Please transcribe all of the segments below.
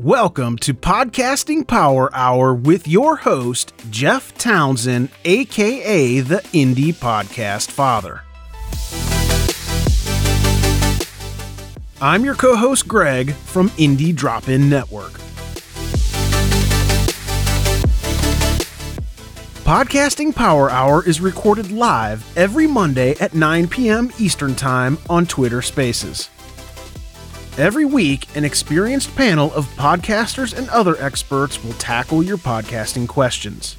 Welcome to Podcasting Power Hour with your host, Jeff Townsend, aka the Indie Podcast Father. I'm your co host, Greg, from Indie Drop In Network. Podcasting Power Hour is recorded live every Monday at 9 p.m. Eastern Time on Twitter Spaces. Every week, an experienced panel of podcasters and other experts will tackle your podcasting questions.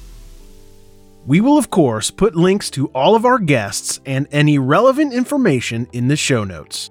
We will, of course, put links to all of our guests and any relevant information in the show notes.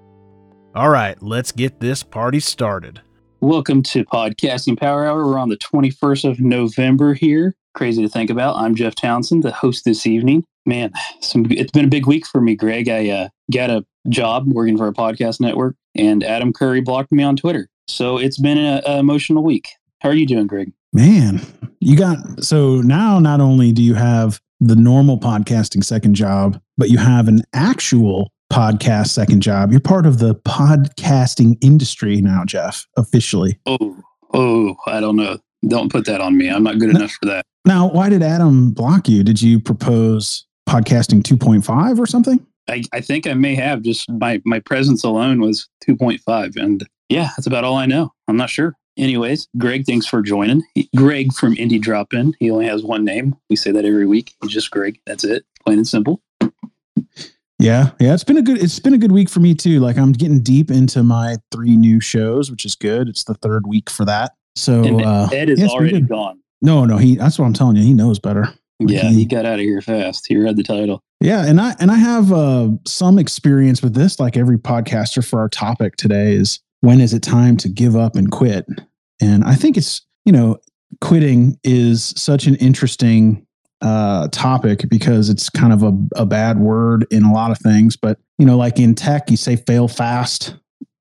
All right, let's get this party started. Welcome to Podcasting Power Hour. We're on the 21st of November here. Crazy to think about. I'm Jeff Townsend, the host this evening. Man, some, it's been a big week for me, Greg. I uh, got a job working for a podcast network, and Adam Curry blocked me on Twitter. So it's been an emotional week. How are you doing, Greg? Man, you got so now not only do you have the normal podcasting second job, but you have an actual podcast second job. You're part of the podcasting industry now, Jeff, officially. Oh, oh, I don't know. Don't put that on me. I'm not good enough for that. Now, why did Adam block you? Did you propose podcasting 2.5 or something? I, I think I may have. Just my my presence alone was 2.5, and yeah, that's about all I know. I'm not sure. Anyways, Greg, thanks for joining. He, Greg from Indie Drop In. He only has one name. We say that every week. He's just Greg. That's it. Plain and simple. Yeah, yeah, it's been a good it's been a good week for me too. Like I'm getting deep into my three new shows, which is good. It's the third week for that. So And uh, Ed is yeah, already gone. No, no, he. That's what I'm telling you. He knows better. Yeah, he- got out of here fast. He read the title. Yeah, and I and I have uh, some experience with this. Like every podcaster, for our topic today is when is it time to give up and quit? And I think it's you know quitting is such an interesting uh, topic because it's kind of a, a bad word in a lot of things. But you know, like in tech, you say fail fast,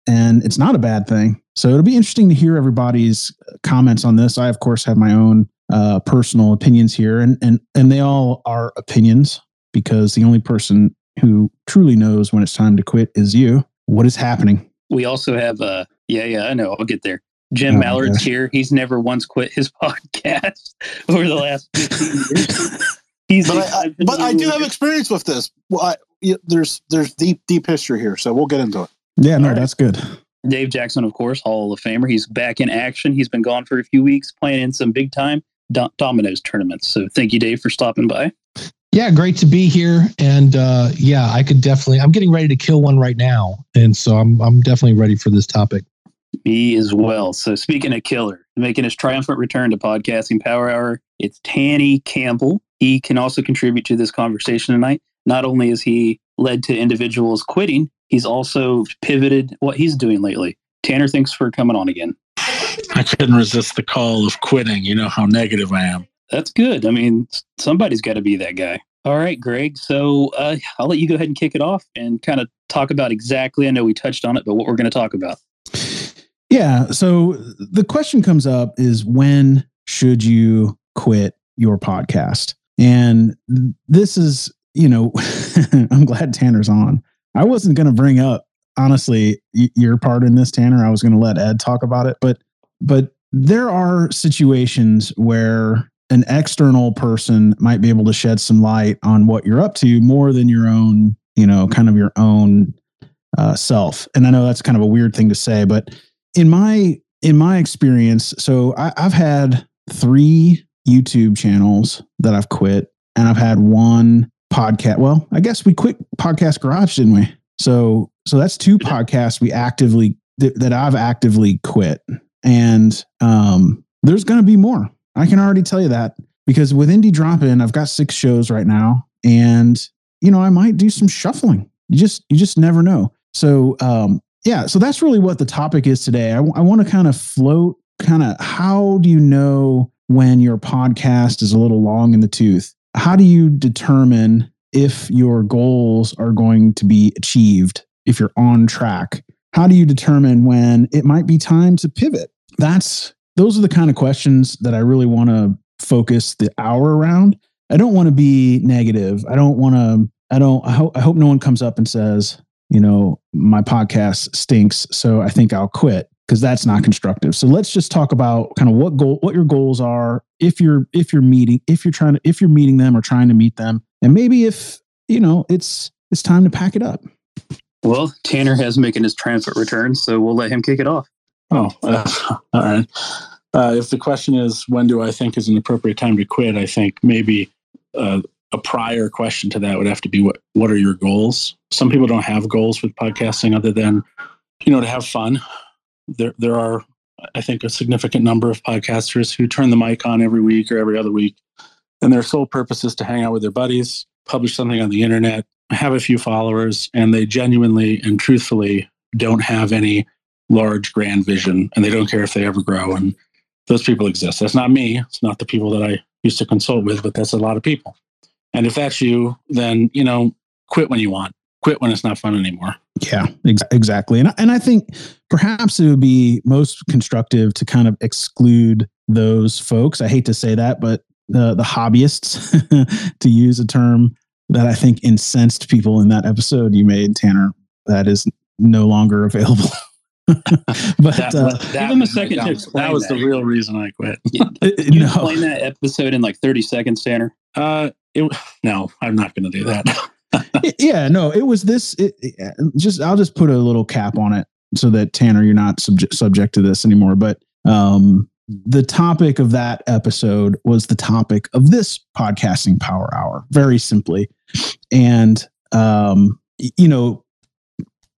and it's not a bad thing. So it'll be interesting to hear everybody's comments on this. I, of course, have my own uh, personal opinions here, and and and they all are opinions because the only person who truly knows when it's time to quit is you. What is happening? We also have uh yeah, yeah, I know. I'll get there. Jim Oh, Mallard's gosh. here. He's never once quit his podcast over the last 15 years. He's but I, I, but I do have experience with this. Well, I, yeah, there's there's deep deep history here, so we'll get into it. Yeah, no, All right. that's good. Dave Jackson, of course, Hall of Famer. He's back in action. He's been gone for a few weeks, playing in some big time do- dominoes tournaments. So thank you, Dave, for stopping by. Yeah, great to be here. And uh, yeah, I could definitely. I'm getting ready to kill one right now, and so I'm I'm definitely ready for this topic. Me as well. So speaking of killer, making his triumphant return to podcasting power hour, it's Tanner Campbell. He can also contribute to this conversation tonight. Not only is he led to individuals quitting, he's also pivoted what he's doing lately. Tanner, thanks for coming on again. I couldn't resist the call of quitting. You know how negative I am. That's good. I mean, somebody's got to be that guy. All right, Greg. So uh, I'll let you go ahead and kick it off and kind of talk about exactly. I know we touched on it, but what we're going to talk about. Yeah. So the question comes up is when should you quit your podcast? And this is, you know, I'm glad Tanner's on. I wasn't going to bring up, honestly, your part in this, Tanner. I was going to let Ed talk about it, but, but there are situations where an external person might be able to shed some light on what you're up to more than your own, you know, kind of your own uh, self. And I know that's kind of a weird thing to say, but in my in my experience, so I, I've had three YouTube channels that I've quit, and I've had one podcast. Well, I guess we quit Podcast Garage, didn't we? So so that's two podcasts we actively th- that I've actively quit, and um, there's going to be more. I can already tell you that because with Indie Drop In, I've got six shows right now, and you know I might do some shuffling. You just you just never know. So um, yeah, so that's really what the topic is today. I, w- I want to kind of float, kind of how do you know when your podcast is a little long in the tooth? How do you determine if your goals are going to be achieved? If you're on track, how do you determine when it might be time to pivot? That's those are the kind of questions that I really want to focus the hour around. I don't want to be negative. I don't want to. I don't. I hope. I hope no one comes up and says, you know, my podcast stinks, so I think I'll quit because that's not constructive. So let's just talk about kind of what goal, what your goals are, if you're if you're meeting, if you're trying to, if you're meeting them or trying to meet them, and maybe if you know it's it's time to pack it up. Well, Tanner has making his triumphant return, so we'll let him kick it off. Oh, uh, all right. Uh, if the question is when do I think is an appropriate time to quit, I think maybe uh, a prior question to that would have to be what what are your goals? Some people don't have goals with podcasting other than you know to have fun. There there are I think a significant number of podcasters who turn the mic on every week or every other week, and their sole purpose is to hang out with their buddies, publish something on the internet, have a few followers, and they genuinely and truthfully don't have any large grand vision, and they don't care if they ever grow. And those people exist. That's not me. It's not the people that I used to consult with, but that's a lot of people. And if that's you, then, you know, quit when you want, quit when it's not fun anymore. Yeah, ex- exactly. And, and I think perhaps it would be most constructive to kind of exclude those folks. I hate to say that, but the, the hobbyists, to use a term that I think incensed people in that episode you made, Tanner, that is no longer available. but that, uh, that, give him a second to explain. That was that. the real reason I quit. Can you no. explain that episode in like 30 seconds, Tanner? Uh, it, no, I'm not going to do that. yeah, no, it was this. It, it, just I'll just put a little cap on it so that Tanner, you're not subject subject to this anymore. But um, the topic of that episode was the topic of this podcasting power hour, very simply, and um, you know,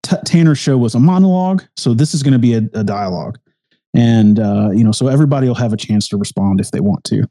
T- Tanner's show was a monologue, so this is going to be a, a dialogue, and uh, you know, so everybody will have a chance to respond if they want to.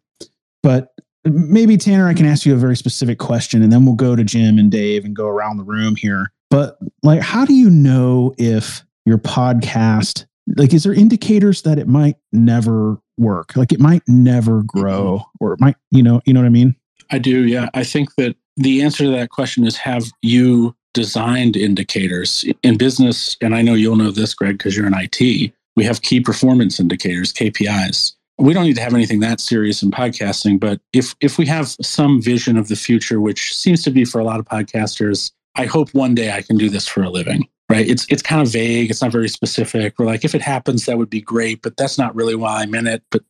But maybe Tanner, I can ask you a very specific question, and then we'll go to Jim and Dave and go around the room here. But like, how do you know if your podcast, like, is there indicators that it might never work? Like, it might never grow, or it might, you know, you know what I mean? I do. Yeah, I think that the answer to that question is: Have you designed indicators in business? And I know you'll know this, Greg, because you're in IT. We have key performance indicators, KPIs we don't need to have anything that serious in podcasting, but if if we have some vision of the future, which seems to be for a lot of podcasters, I hope one day I can do this for a living. Right? It's it's kind of vague. It's not very specific. We're like, if it happens, that would be great, but that's not really why I'm in it. But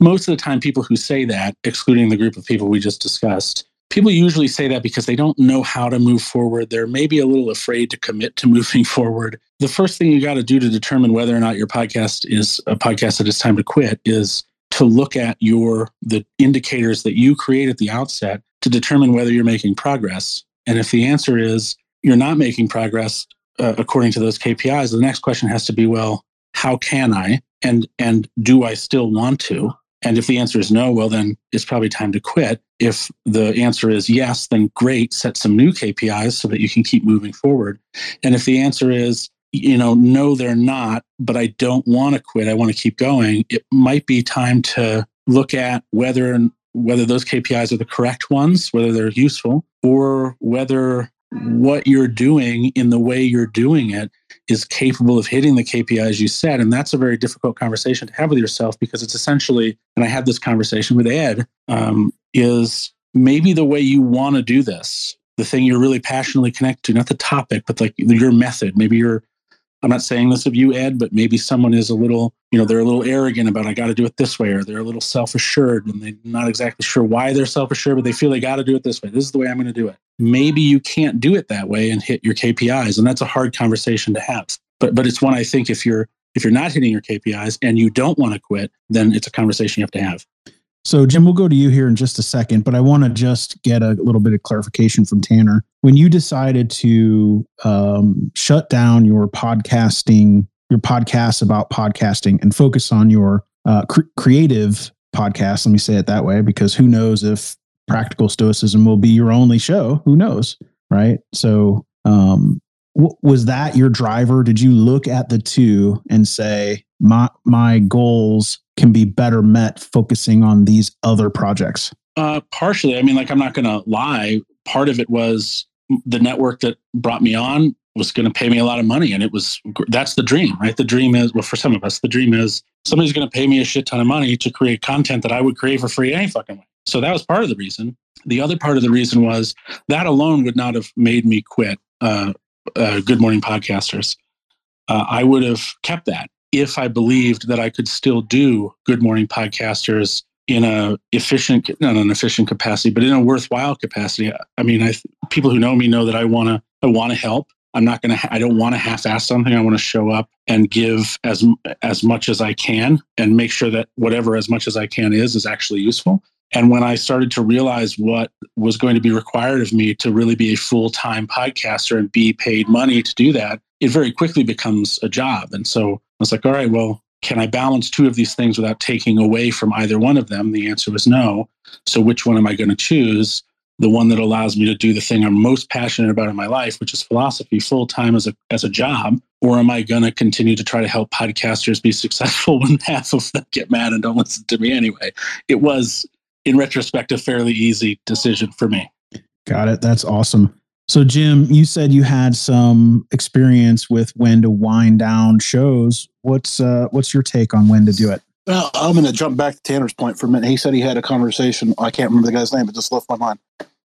most of the time, people who say that, excluding the group of people we just discussed, people usually say that because they don't know how to move forward. They're maybe a little afraid to commit to moving forward. The first thing you got to do to determine whether or not your podcast is a podcast that it's time to quit is to look at your the indicators that you create at the outset to determine whether you're making progress. And if the answer is you're not making progress uh, according to those KPIs, the next question has to be, well, how can I and and do I still want to? And if the answer is no, well, then it's probably time to quit. If the answer is yes, then great, set some new KPIs so that you can keep moving forward. And if the answer is, you know, no, they're not, but I don't want to quit, I want to keep going, it might be time to look at whether whether those KPIs are the correct ones, whether they're useful, or whether what you're doing in the way you're doing it is capable of hitting the KPIs you set. And that's a very difficult conversation to have with yourself because it's essentially, and I had this conversation with Ed, um, is maybe the way you want to do this, the thing you're really passionately connected to, not the topic, but like your method. Maybe you're, I'm not saying this of you, Ed, but maybe someone is a little, you know, they're a little arrogant about I got to do it this way, or they're a little self assured and they're not exactly sure why they're self assured, but they feel they got to do it this way. This is the way I'm going to do it. Maybe you can't do it that way and hit your KPIs. And that's a hard conversation to have. But but it's one I think if you're if you're not hitting your KPIs and you don't want to quit, then it's a conversation you have to have. So, Jim, we'll go to you here in just a second, but I want to just get a little bit of clarification from Tanner. When you decided to um, shut down your podcasting, your podcasts about podcasting, and focus on your uh, cr- creative podcast, let me say it that way, because who knows if Practical Stoicism will be your only show? Who knows, right? So, um, w- was that your driver? Did you look at the two and say, my my goals can be better met focusing on these other projects? Uh, partially. I mean, like, I'm not going to lie. Part of it was the network that brought me on was going to pay me a lot of money. And it was, that's the dream, right? The dream is, well, for some of us, the dream is somebody's going to pay me a shit ton of money to create content that I would create for free any fucking way. So that was part of the reason. The other part of the reason was that alone would not have made me quit uh, uh, Good Morning Podcasters. Uh, I would have kept that if I believed that I could still do Good Morning Podcasters in a efficient, not an efficient capacity, but in a worthwhile capacity. I mean, I people who know me know that I want to, I want to help. I'm not going to, I don't want to half-ass something. I want to show up and give as as much as I can, and make sure that whatever as much as I can is is actually useful. And when I started to realize what was going to be required of me to really be a full time podcaster and be paid money to do that, it very quickly becomes a job. And so I was like, all right, well, can I balance two of these things without taking away from either one of them? The answer was no. So which one am I going to choose? The one that allows me to do the thing I'm most passionate about in my life, which is philosophy, full time as a as a job, or am I going to continue to try to help podcasters be successful when half of them get mad and don't listen to me anyway? It was, in retrospect, a fairly easy decision for me. Got it. That's awesome. So, Jim, you said you had some experience with when to wind down shows. What's uh, what's your take on when to do it? Well, I'm going to jump back to Tanner's point for a minute. He said he had a conversation. I can't remember the guy's name. It just left my mind.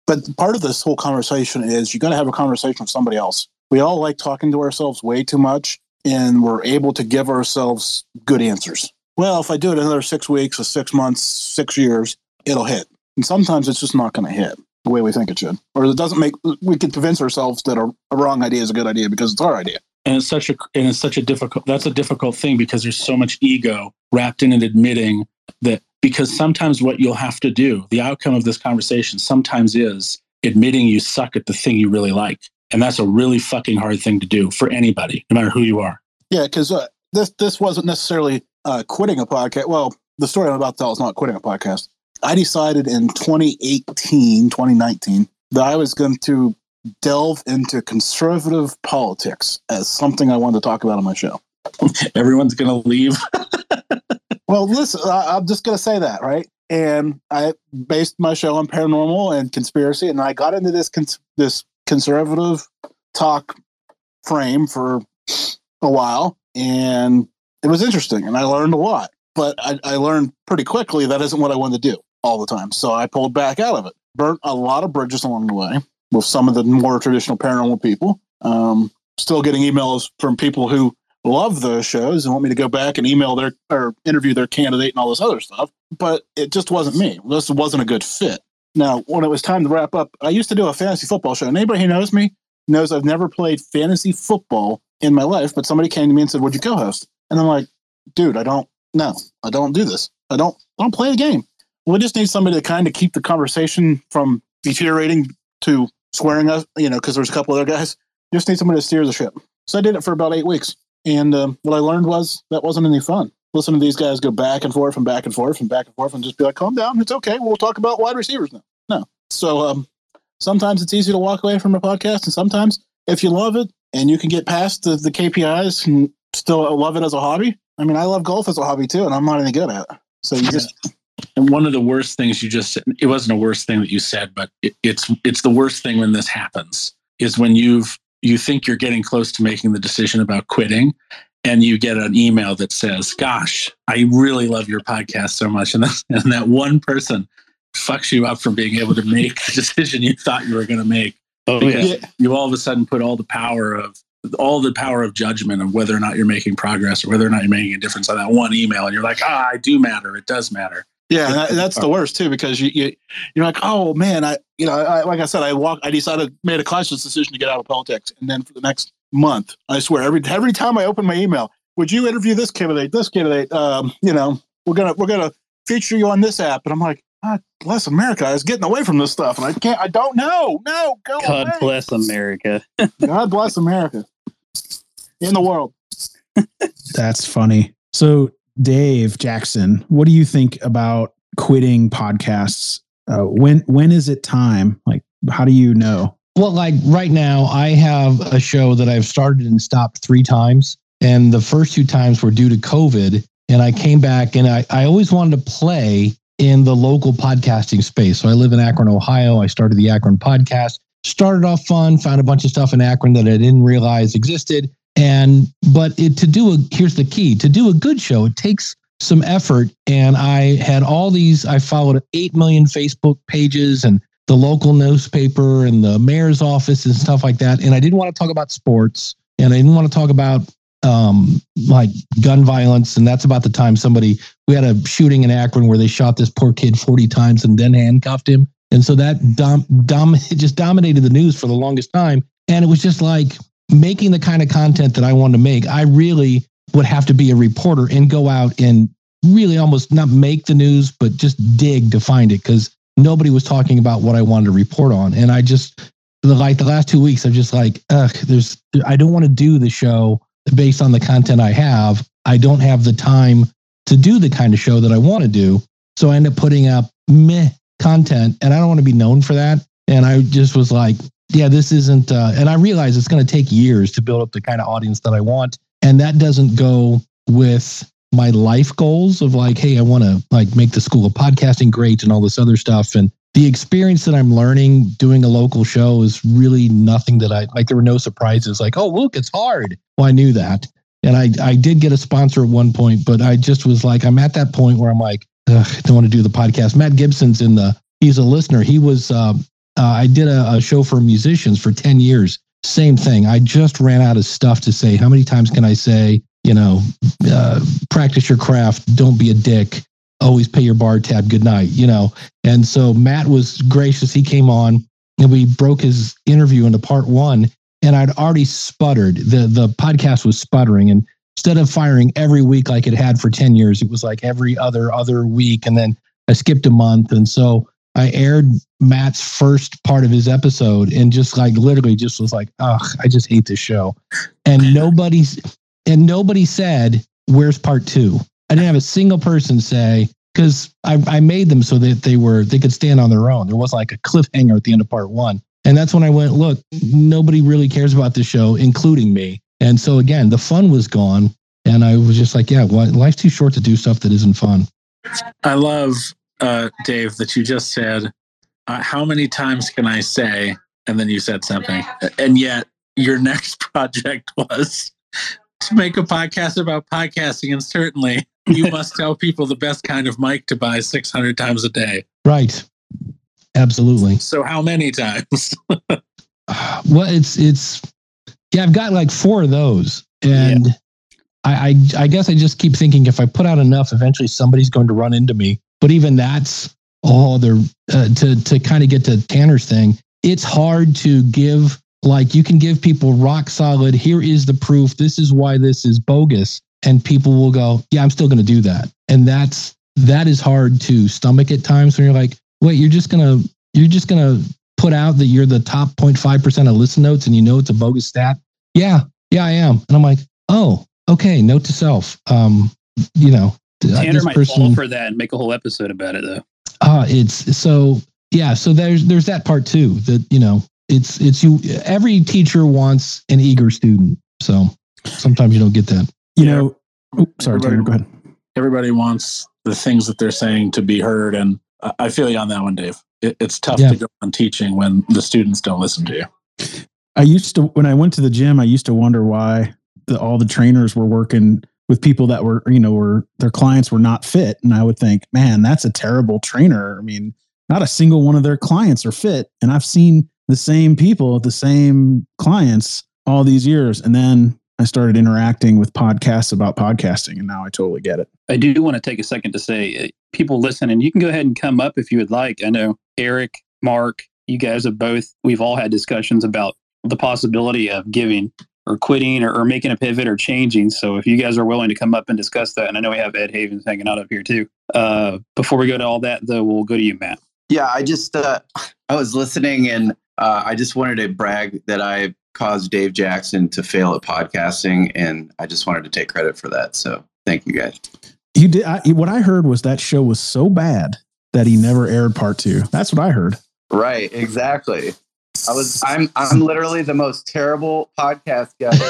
But part of this whole conversation is you got to have a conversation with somebody else. We all like talking to ourselves way too much, and we're able to give ourselves good answers. Well, if I do it another six weeks, or six months, six years, it'll hit. And sometimes it's just not going to hit the way we think it should, or it doesn't make. We can convince ourselves that a, a wrong idea is a good idea because it's our idea. And it's such a and it's such a difficult. That's a difficult thing because there's so much ego wrapped in it, admitting that because sometimes what you'll have to do, the outcome of this conversation, sometimes is admitting you suck at the thing you really like, and that's a really fucking hard thing to do for anybody, no matter who you are. Yeah, because uh, this this wasn't necessarily uh, quitting a podcast. Well, the story I'm about to tell is not quitting a podcast. I decided in 2018, 2019, that I was going to delve into conservative politics as something I wanted to talk about on my show. Everyone's going to leave. well, listen, I, I'm just going to say that, right? And I based my show on paranormal and conspiracy, and I got into this cons- this conservative talk frame for a while, and it was interesting, and I learned a lot. But I, I learned pretty quickly that isn't what I wanted to do all the time. So I pulled back out of it. Burnt a lot of bridges along the way with some of the more traditional paranormal people. Um, still getting emails from people who love those shows and want me to go back and email their or interview their candidate and all this other stuff. But it just wasn't me. This wasn't a good fit. Now, when it was time to wrap up, I used to do a fantasy football show. And anybody who knows me knows I've never played fantasy football in my life. But somebody came to me and said, "Would you co-host?" And I'm like, "Dude, I don't. No, I don't do this. I don't. I don't play the game. We just need somebody to kind of keep the conversation from deteriorating to swearing us, you know, because there's a couple other guys. Just need somebody to steer the ship. So I did it for about eight weeks. And um, what I learned was that wasn't any fun. Listen to these guys go back and forth and back and forth and back and forth and just be like, calm down. It's okay. We'll talk about wide receivers now. No. So um, sometimes it's easy to walk away from a podcast. And sometimes if you love it and you can get past the, the KPIs and still love it as a hobby. I mean, I love golf as a hobby too, and I'm not any good at it. So you just and one of the worst things you just said, it wasn't a worst thing that you said, but it, it's it's the worst thing when this happens is when you've you think you're getting close to making the decision about quitting and you get an email that says, "Gosh, I really love your podcast so much," and that, and that one person fucks you up from being able to make the decision you thought you were going to make. Oh yeah. You all of a sudden put all the power of all the power of judgment of whether or not you're making progress or whether or not you're making a difference on that one email, and you're like, "Ah, I do matter. It does matter." Yeah, that, that's the worst too because you, you you're like, oh man, I you know, I, like I said, I walk, I decided, made a conscious decision to get out of politics, and then for the next month, I swear, every every time I open my email, would you interview this candidate, this candidate? Um, you know, we're gonna we're gonna feature you on this app, and I'm like, God bless America, I was getting away from this stuff, and I can't, I don't know, no, go God away. bless America. God bless America in the world. That's funny. So, Dave Jackson, what do you think about quitting podcasts? Uh, when when is it time? Like, how do you know? Well, like right now, I have a show that I've started and stopped three times. And the first two times were due to COVID. And I came back and I, I always wanted to play in the local podcasting space. So I live in Akron, Ohio. I started the Akron podcast, started off fun, found a bunch of stuff in Akron that I didn't realize existed. And, but it, to do a, here's the key to do a good show, it takes some effort. And I had all these, I followed 8 million Facebook pages and the local newspaper and the mayor's office and stuff like that. And I didn't want to talk about sports and I didn't want to talk about um, like gun violence. And that's about the time somebody, we had a shooting in Akron where they shot this poor kid 40 times and then handcuffed him. And so that dom, dom, it just dominated the news for the longest time. And it was just like making the kind of content that I want to make. I really would have to be a reporter and go out and really almost not make the news, but just dig to find it because nobody was talking about what I wanted to report on. And I just, the, like the last two weeks, I'm just like, ugh, there's, I don't want to do the show based on the content I have. I don't have the time to do the kind of show that I want to do. So I end up putting up meh content and I don't want to be known for that. And I just was like, yeah, this isn't, uh, and I realize it's going to take years to build up the kind of audience that I want. And that doesn't go with my life goals of like, hey, I want to like make the school of podcasting great and all this other stuff. And the experience that I'm learning doing a local show is really nothing that I like. There were no surprises like, oh, look, it's hard. Well, I knew that. And I, I did get a sponsor at one point, but I just was like, I'm at that point where I'm like, I don't want to do the podcast. Matt Gibson's in the, he's a listener. He was, uh, uh, I did a, a show for musicians for 10 years. Same thing. I just ran out of stuff to say. How many times can I say, you know, uh, practice your craft, don't be a dick, always pay your bar tab, good night, you know. And so Matt was gracious. He came on and we broke his interview into part one. And I'd already sputtered. The the podcast was sputtering. And instead of firing every week like it had for 10 years, it was like every other other week. And then I skipped a month. And so I aired Matt's first part of his episode and just like literally just was like, ugh, I just hate this show. And nobody's and nobody said, Where's part two? I didn't have a single person say, because I, I made them so that they were they could stand on their own. There was like a cliffhanger at the end of part one. And that's when I went, look, nobody really cares about the show, including me. And so again, the fun was gone. And I was just like, yeah, well, life's too short to do stuff that isn't fun. I love, uh, Dave, that you just said, uh, how many times can I say? And then you said something. And yet your next project was to make a podcast about podcasting. And certainly you must tell people the best kind of mic to buy 600 times a day. Right. Absolutely. So how many times? well, it's, it's, yeah, I've got like four of those. And yeah. I, I, I guess I just keep thinking if I put out enough, eventually somebody's going to run into me. But even that's all there uh, to, to kind of get to Tanner's thing. It's hard to give like you can give people rock solid here is the proof this is why this is bogus and people will go yeah i'm still going to do that. And that's that is hard to stomach at times when you're like wait you're just going to you're just going to put out that you're the top 0.5% of listen notes and you know it's a bogus stat? Yeah yeah i am. And i'm like oh okay note to self um you know Tanner might person, fall for that and make a whole episode about it though uh it's so yeah so there's there's that part too that you know it's it's you every teacher wants an eager student. So sometimes you don't get that. You yeah. know oh, sorry Tanner, go ahead. Everybody wants the things that they're saying to be heard and i feel you on that one dave. It, it's tough yeah. to go on teaching when the students don't listen to you. I used to when i went to the gym i used to wonder why the, all the trainers were working with people that were you know were their clients were not fit and i would think man that's a terrible trainer i mean not a single one of their clients are fit and i've seen the same people, the same clients all these years. And then I started interacting with podcasts about podcasting, and now I totally get it. I do want to take a second to say, uh, people and you can go ahead and come up if you would like. I know Eric, Mark, you guys have both, we've all had discussions about the possibility of giving or quitting or, or making a pivot or changing. So if you guys are willing to come up and discuss that, and I know we have Ed Havens hanging out up here too. Uh, before we go to all that, though, we'll go to you, Matt. Yeah, I just uh, I was listening and uh, I just wanted to brag that I caused Dave Jackson to fail at podcasting, and I just wanted to take credit for that. So thank you guys. You did. I, what I heard was that show was so bad that he never aired part two. That's what I heard. Right. Exactly. I was. I'm. I'm literally the most terrible podcast guest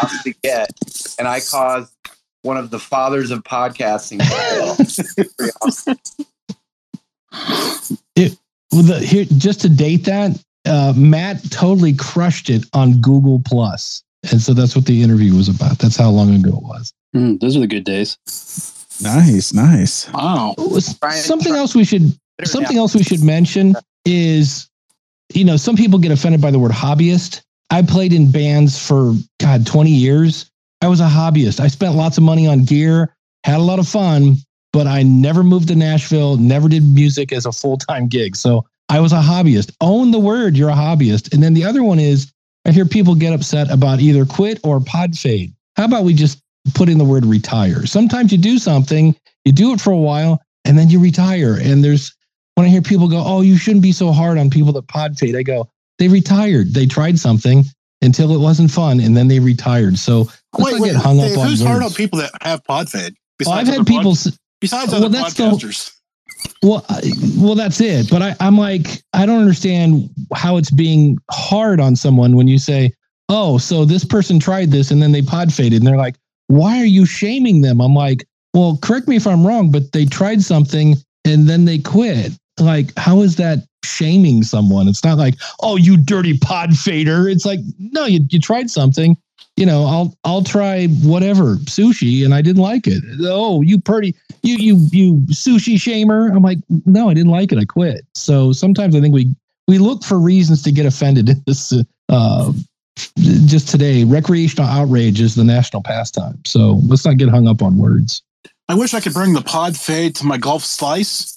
possibly get, and I caused one of the fathers of podcasting. it, well, the, here, just to date that, uh, Matt totally crushed it on Google Plus, and so that's what the interview was about. That's how long ago it was. Mm, those are the good days. Nice, nice. Wow. Something else we should something else we should mention is, you know, some people get offended by the word hobbyist. I played in bands for God twenty years. I was a hobbyist. I spent lots of money on gear, had a lot of fun, but I never moved to Nashville. Never did music as a full time gig. So I was a hobbyist. Own the word, you're a hobbyist. And then the other one is I hear people get upset about either quit or pod fade. How about we just put in the word retire? Sometimes you do something, you do it for a while, and then you retire. And there's when I hear people go, Oh, you shouldn't be so hard on people that pod fade, I go, They retired. They tried something until it wasn't fun, and then they retired. So let's Wait, wait, get hung Dave, up on who's hard on people that have pod fade? Well, I've had people. pod- besides well, other that's the- podcasters. Well, I, well, that's it. But I, I'm like, I don't understand how it's being hard on someone when you say, "Oh, so this person tried this and then they pod faded," and they're like, "Why are you shaming them?" I'm like, "Well, correct me if I'm wrong, but they tried something and then they quit. Like, how is that shaming someone? It's not like, oh, you dirty pod fader. It's like, no, you you tried something." You know, I'll I'll try whatever sushi, and I didn't like it. Oh, you pretty you you you sushi shamer. I'm like, no, I didn't like it. I quit. So sometimes I think we we look for reasons to get offended in this. Uh, just today, recreational outrage is the national pastime. So let's not get hung up on words. I wish I could bring the pod fade to my golf slice,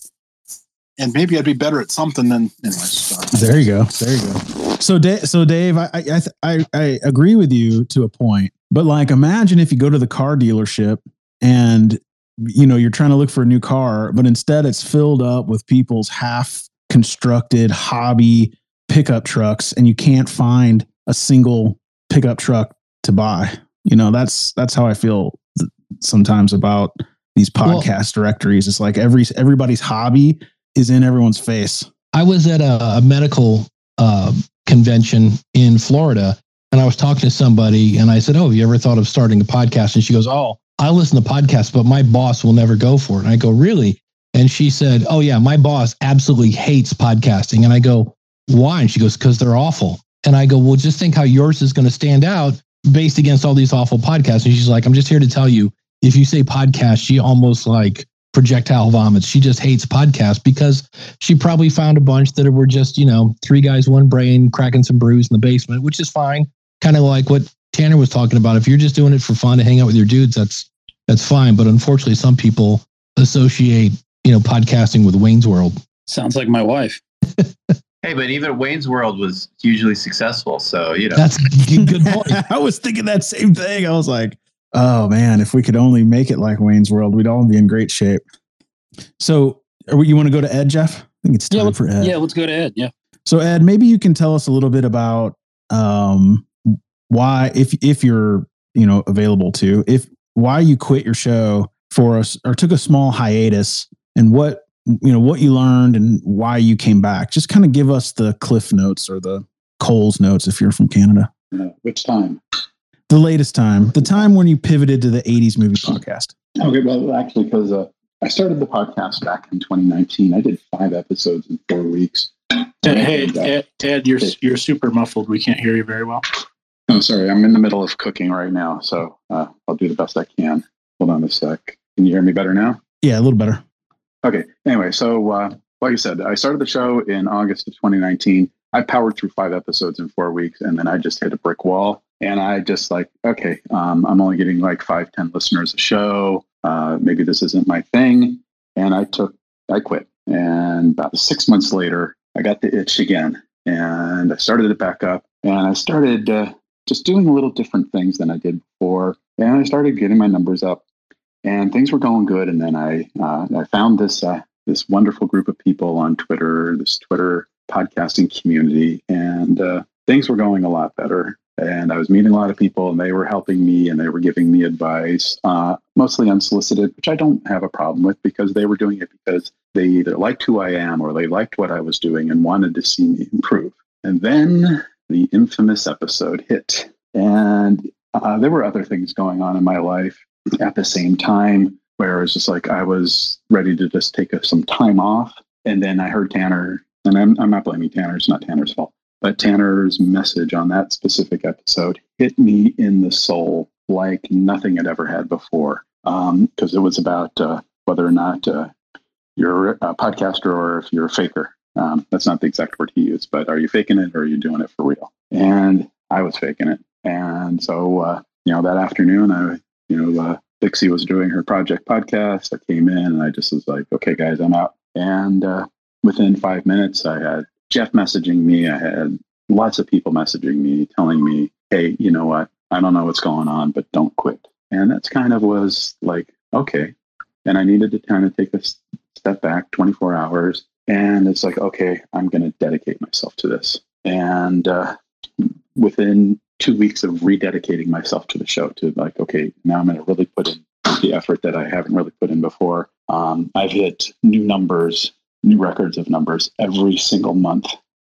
and maybe I'd be better at something than. Anyway, sorry. There you go. There you go. So, Dave, so Dave, I, I, I, I, I agree with you to a point, but like, imagine if you go to the car dealership and you know you're trying to look for a new car, but instead it's filled up with people's half constructed hobby pickup trucks, and you can't find a single pickup truck to buy. You know, that's that's how I feel th- sometimes about these Well- podcast directories. It's like every everybody's hobby is in everyone's face. I was at a, a medical uh, convention in Florida, and I was talking to somebody, and I said, "Oh, have you ever thought of starting a podcast?" And she goes, "Oh, I listen to podcasts, but my boss will never go for it." And I go, "Really?" And she said, "Oh yeah, my boss absolutely hates podcasting." And I go, "Why?" And she goes, "Because they're awful." And I go, "Well, just think how yours is going to stand out based against all these awful podcasts." And she's like, "I'm just here to tell you, if you say podcast, she almost like." Projectile vomits. She just hates podcasts because she probably found a bunch that were just, you know, three guys, one brain, cracking some brews in the basement, which is fine. Kind of like what Tanner was talking about. If you're just doing it for fun to hang out with your dudes, that's that's fine. But unfortunately, some people associate, you know, podcasting with Wayne's World. Sounds like my wife. Hey, but even Wayne's World was hugely successful. So, you know. That's a good point. I was thinking that same thing. I was like, oh man, if we could only make it like Wayne's World, we'd all be in great shape. So, are we, you want to go to Ed, Jeff? I think it's time Yeah, for Ed. yeah, let's go to Ed. Yeah. So, Ed, maybe you can tell us a little bit about um, why, if if you're you know available to, if why you quit your show for us or took a small hiatus, and what you know what you learned and why you came back. Just kind of give us the Cliff Notes or the Coles Notes if you're from Canada. Uh, which time? The latest time, the time when you pivoted to the 80s movie podcast. Okay, well, actually, because uh, I started the podcast back in 2019. I did five episodes in four weeks. Ed, hey, And, uh, Ed, Ed, you're you're super muffled. We can't hear you very well. Oh, sorry. I'm in the middle of cooking right now, so uh, I'll do the best I can. Hold on a sec. Can you hear me better now? Yeah, a little better. Okay. Anyway, so uh, like I said, I started the show in August of 2019. I powered through five episodes in four weeks, and then I just hit a brick wall. And I just like, okay, um, I'm only getting like five, ten listeners a show. Uh, maybe this isn't my thing. and I took, I quit. And about six months later, I got the itch again, and I started it back up, and I started uh, just doing a little different things than I did before, and I started getting my numbers up, and things were going good. And then I uh, I found this uh, this wonderful group of people on Twitter, this Twitter podcasting community, and uh, things were going a lot better. And I was meeting a lot of people, and they were helping me, and they were giving me advice, uh, mostly unsolicited, which I don't have a problem with because they were doing it because they either liked who I am or they liked what I was doing and wanted to see me improve. And then the infamous episode hit, and uh, there were other things going on in my life at the same time where it was just like I was ready to just take some time off. And then I heard Tanner, and I'm, I'm not blaming Tanner, it's not Tanner's fault, but Tanner's message on that specific episode hit me in the soul like nothing had ever had before. Because um, it was about uh, whether or not uh, you're a podcaster or if you're a faker. Um, that's not the exact word he used, but are you faking it or are you doing it for real? And I was faking it. And so, uh, you know, that afternoon, I, you know, uh, Dixie was doing her project podcast. I came in and I just was like, okay, guys, I'm out. And uh, within five minutes, I had Jeff messaging me. I had lots of people messaging me, telling me, hey, you know what? I don't know what's going on, but don't quit. And that's kind of was like, okay. And I needed to kind of take a step back 24 hours. And it's like, okay, I'm going to dedicate myself to this. And uh, within two weeks of rededicating myself to the show to like, okay, now I'm going to really put in the effort that I haven't really put in before. Um, I've hit new numbers, new records of numbers every single month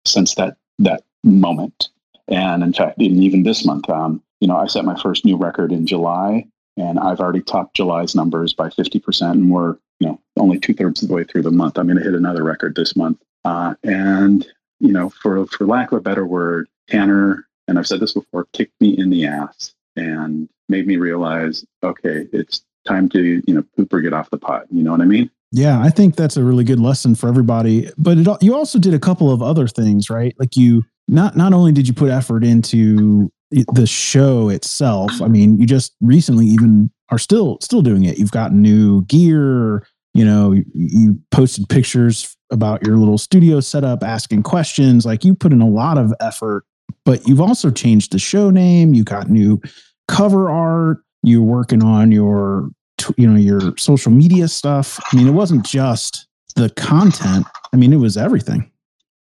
since that that moment. And in fact, even this month, um, you know, I set my first new record in July, and I've already topped July's numbers by 50%, and we're, you know, only two thirds of the way through the month. I'm going to hit another record this month. Uh, and, you know, for, for lack of a better word, Tanner and I've said this before, kicked me in the ass and made me realize, okay, it's time to, you know, poop or get off the pot. You know what I mean? Yeah, I think that's a really good lesson for everybody. But it, you also did a couple of other things, right? Like you not not only did you put effort into the show itself. I mean, you just recently even are still still doing it. You've got new gear. You know, you, you posted pictures about your little studio setup, asking questions. Like you put in a lot of effort but you've also changed the show name. You got new cover art. You're working on your, you know, your social media stuff. I mean, it wasn't just the content. I mean, it was everything.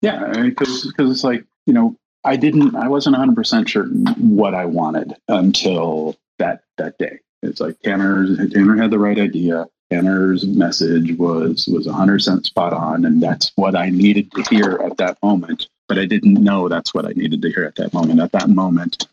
Yeah, because because it's like you know, I didn't, I wasn't 100 percent sure what I wanted until that that day. It's like Tanner Tanner had the right idea. Tanner's message was was 100 percent spot on, and that's what I needed to hear at that moment but I didn't know that's what I needed to hear at that moment. At that moment,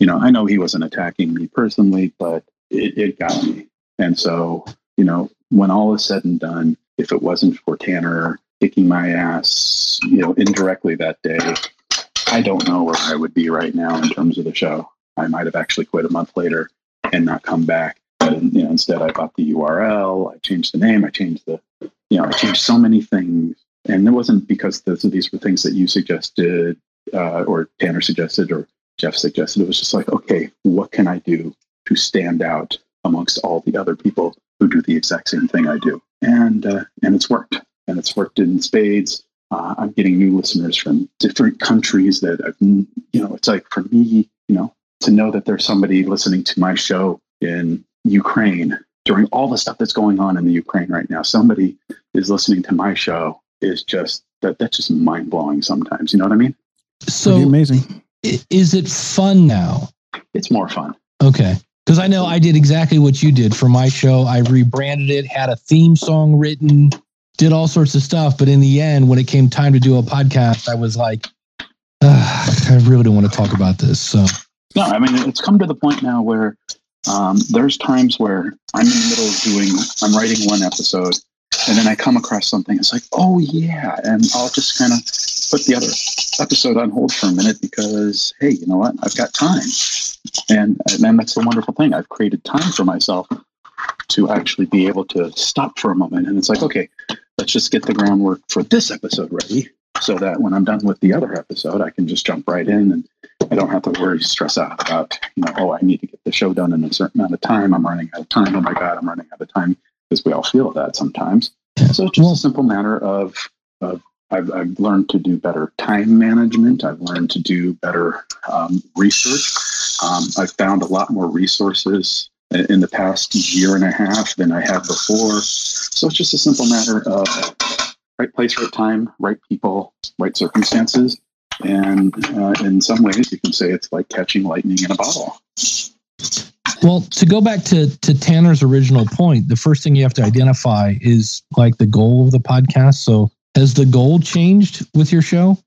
you know, I know he wasn't attacking me personally, but it, it got me. And so, you know, when all is said and done, if it wasn't for Tanner kicking my ass, you know, indirectly that day, I don't know where I would be right now in terms of the show. I might have actually quit a month later and not come back. But you know, instead I bought the URL, I changed the name, I changed the, you know, I changed so many things and it wasn't because those, these were things that you suggested uh, or Tanner suggested or Jeff suggested. It was just like, okay, what can I do to stand out amongst all the other people who do the exact same thing I do? And uh, and it's worked, and it's worked in spades. Uh, I'm getting new listeners from different countries that I've, you know, it's like for me, you know, to know that there's somebody listening to my show in Ukraine during all the stuff that's going on in the Ukraine right now. Somebody is listening to my show is just that that's just mind blowing sometimes. You know what I mean? So amazing. Is it fun now? It's more fun. Okay. Because I know I did exactly what you did for my show. I rebranded it, had a theme song written, did all sorts of stuff. But in the end, when it came time to do a podcast, I was like, I really don't want to talk about this. So, no, I mean, it's come to the point now where um, there's times where I'm in the middle of doing, I'm writing one episode and then I come across something. It's like, oh yeah, and I'll just kind of put the other episode on hold for a minute because hey, you know what? I've got time, and and that's the wonderful thing. I've created time for myself to actually be able to stop for a moment, and it's like, okay, let's just get the groundwork for this episode ready, so that when I'm done with the other episode, I can just jump right in and. I don't have to worry, stress out about, you know, oh, I need to get the show done in a certain amount of time. I'm running out of time. Oh my God, I'm running out of time because we all feel that sometimes. So it's just a simple matter of, of I've, I've learned to do better time management. I've learned to do better um, research. Um, I've found a lot more resources in, in the past year and a half than I have before. So it's just a simple matter of right place, right time, right people, right circumstances. And uh, in some ways, you can say it's like catching lightning in a bottle. Well, to go back to to Tanner's original point, the first thing you have to identify is like the goal of the podcast. So, has the goal changed with your show?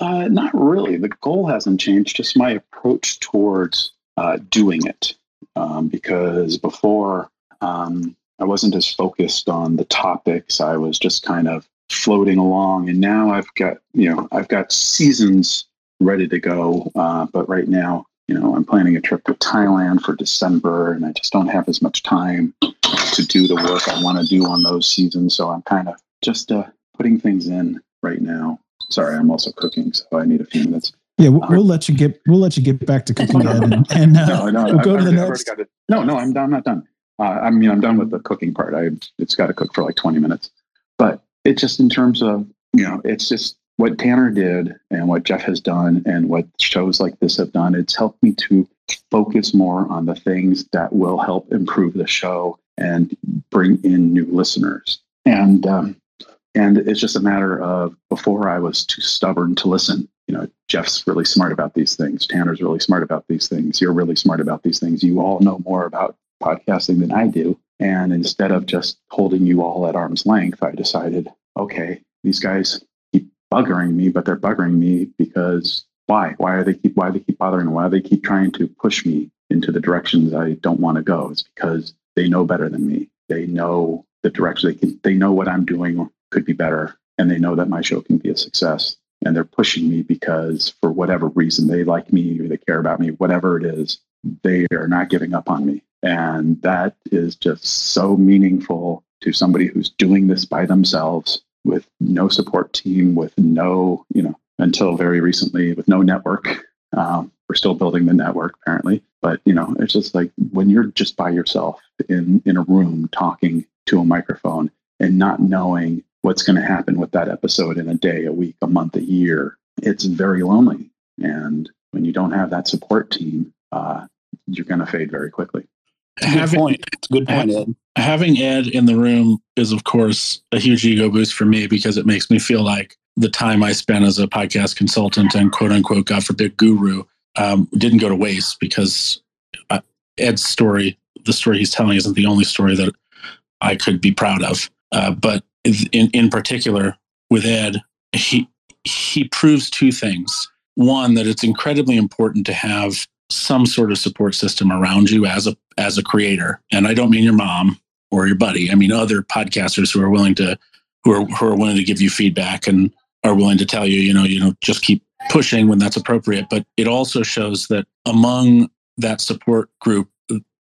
Uh, not really. The goal hasn't changed. Just my approach towards uh, doing it. Um, because before um, I wasn't as focused on the topics. I was just kind of floating along, and now I've got you know I've got seasons ready to go. Uh, but right now, you know, I'm planning a trip to Thailand for December, and I just don't have as much time to do the work I want to do on those seasons. So I'm kind of just uh, putting things in right now. Sorry, I'm also cooking, so I need a few minutes. Yeah, we'll, we'll let you get we'll let you get back to cooking, Ed, and, and uh, no, no, we'll go I've, to the next. it. No, no, I'm done. I'm not done. Uh, I mean, I'm done with the cooking part. I it's got to cook for like 20 minutes, but it's just in terms of you know, it's just what Tanner did and what Jeff has done and what shows like this have done. It's helped me to focus more on the things that will help improve the show and bring in new listeners. And um, and it's just a matter of before I was too stubborn to listen. You know, Jeff's really smart about these things. Tanner's really smart about these things. You're really smart about these things. You all know more about podcasting than I do. And instead of just holding you all at arm's length, I decided, okay, these guys buggering me, but they're buggering me because why? Why are they keep why they keep bothering? Why they keep trying to push me into the directions I don't want to go? It's because they know better than me. They know the direction they can they know what I'm doing could be better and they know that my show can be a success. And they're pushing me because for whatever reason they like me or they care about me, whatever it is, they are not giving up on me. And that is just so meaningful to somebody who's doing this by themselves with no support team, with no, you know, until very recently, with no network. Um, we're still building the network apparently, but you know, it's just like when you're just by yourself in in a room talking to a microphone and not knowing what's going to happen with that episode in a day, a week, a month, a year, it's very lonely. And when you don't have that support team, uh, you're going to fade very quickly. Good point. It's a good point, Ed. Having Ed in the room is, of course, a huge ego boost for me because it makes me feel like the time I spent as a podcast consultant and quote unquote, God forbid, guru um, didn't go to waste because uh, Ed's story, the story he's telling, isn't the only story that I could be proud of. Uh, but in, in particular, with Ed, he he proves two things. One, that it's incredibly important to have some sort of support system around you as a as a creator. And I don't mean your mom or your buddy. I mean other podcasters who are willing to who are who are willing to give you feedback and are willing to tell you, you know, you know, just keep pushing when that's appropriate. But it also shows that among that support group,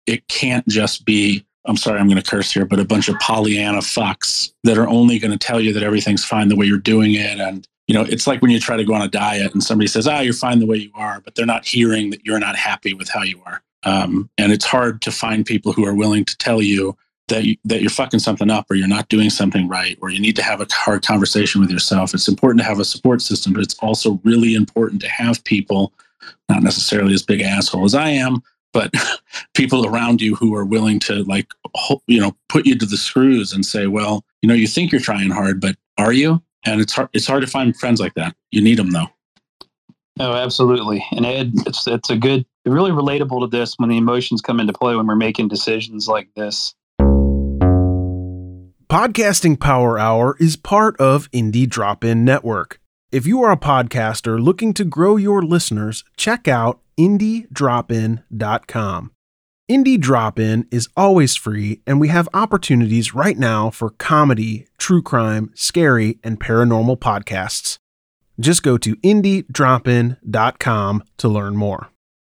it can't just be I'm sorry, I'm going to curse here, but a bunch of Pollyanna fucks that are only going to tell you that everything's fine the way you're doing it. And, you know, it's like when you try to go on a diet and somebody says, ah, you're fine the way you are, but they're not hearing that you're not happy with how you are. Um, and it's hard to find people who are willing to tell you that, you, that you're fucking something up or you're not doing something right or you need to have a hard conversation with yourself. It's important to have a support system, but it's also really important to have people, not necessarily as big asshole as I am, but people around you who are willing to like you know put you to the screws and say well you know you think you're trying hard but are you and it's hard it's hard to find friends like that you need them though Oh, absolutely. And Ed, it's it's a good, really relatable to this when the emotions come into play when we're making decisions like this. Podcasting Power Hour is part of Indie Drop In Network. If you are a podcaster looking to grow your listeners, check out indiedropin.com. Indie Drop In is always free, and we have opportunities right now for comedy, true crime, scary, and paranormal podcasts. Just go to indiedropin.com to learn more.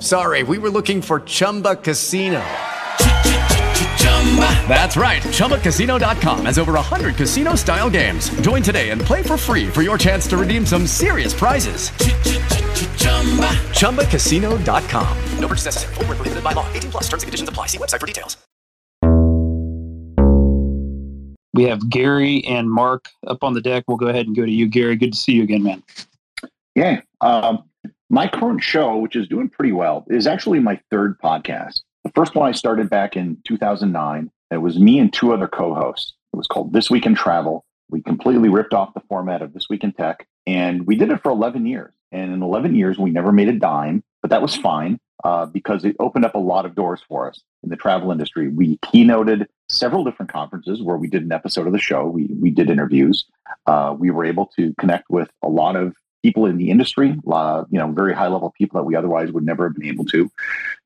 sorry. We were looking for Chumba Casino. That's right. ChumbaCasino.com has over 100 casino style games. Join today and play for free for your chance to redeem some serious prizes. ChumbaCasino.com. No purchase necessary. Void were prohibited by law. 18 plus terms and conditions apply. See website for details. We have Gary and Mark up on the deck. We'll go ahead and go to you, Gary. Good to see you again, man. Yeah. Um, my current show, which is doing pretty well, is actually my third podcast. The first one I started back in 2009. It was me and two other co hosts. It was called This Week in Travel. We completely ripped off the format of This Week in Tech, and we did it for 11 years. And in 11 years, we never made a dime, but that was fine uh, because it opened up a lot of doors for us in the travel industry. We keynoted several different conferences where we did an episode of the show. We we did interviews. Uh, we were able to connect with a lot of people in the industry, uh, you know, very high level people that we otherwise would never have been able to.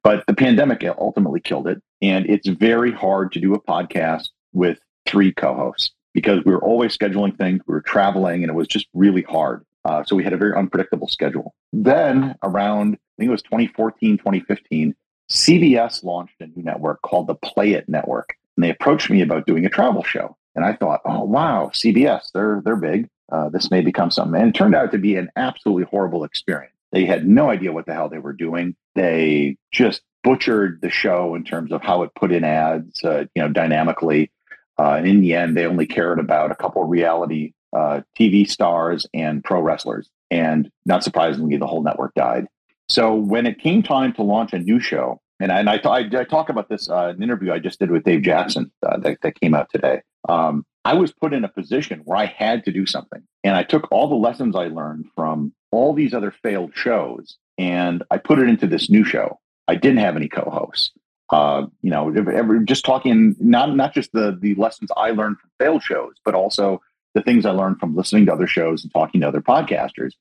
But the pandemic ultimately killed it, and it's very hard to do a podcast with three co-hosts because we were always scheduling things. We were traveling, and it was just really hard. Uh, so we had a very unpredictable schedule. Then around, I think it was 2014, 2015, CBS launched a new network called the Play It Network. And they approached me about doing a travel show. And I thought, oh, wow, CBS, they're, they're big. Uh, this may become something. And it turned out to be an absolutely horrible experience. They had no idea what the hell they were doing. They just butchered the show in terms of how it put in ads, uh, you know, dynamically. Uh, in the end, they only cared about a couple reality uh, TV stars and pro wrestlers. And not surprisingly, the whole network died. So when it came time to launch a new show, and I, and I, I, I talk about this uh, in an interview I just did with Dave Jackson uh, that, that came out today. Um, I was put in a position where I had to do something. And I took all the lessons I learned from all these other failed shows and I put it into this new show. I didn't have any co-hosts. Uh, you know, ever, just talking not not just the the lessons I learned from failed shows, but also the things I learned from listening to other shows and talking to other podcasters.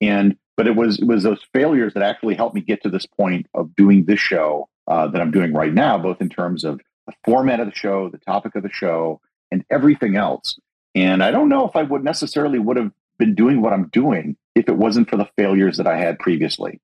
And but it was it was those failures that actually helped me get to this point of doing this show uh, that I'm doing right now, both in terms of the format of the show, the topic of the show, and everything else. And I don't know if I would necessarily would have been doing what I'm doing if it wasn't for the failures that I had previously.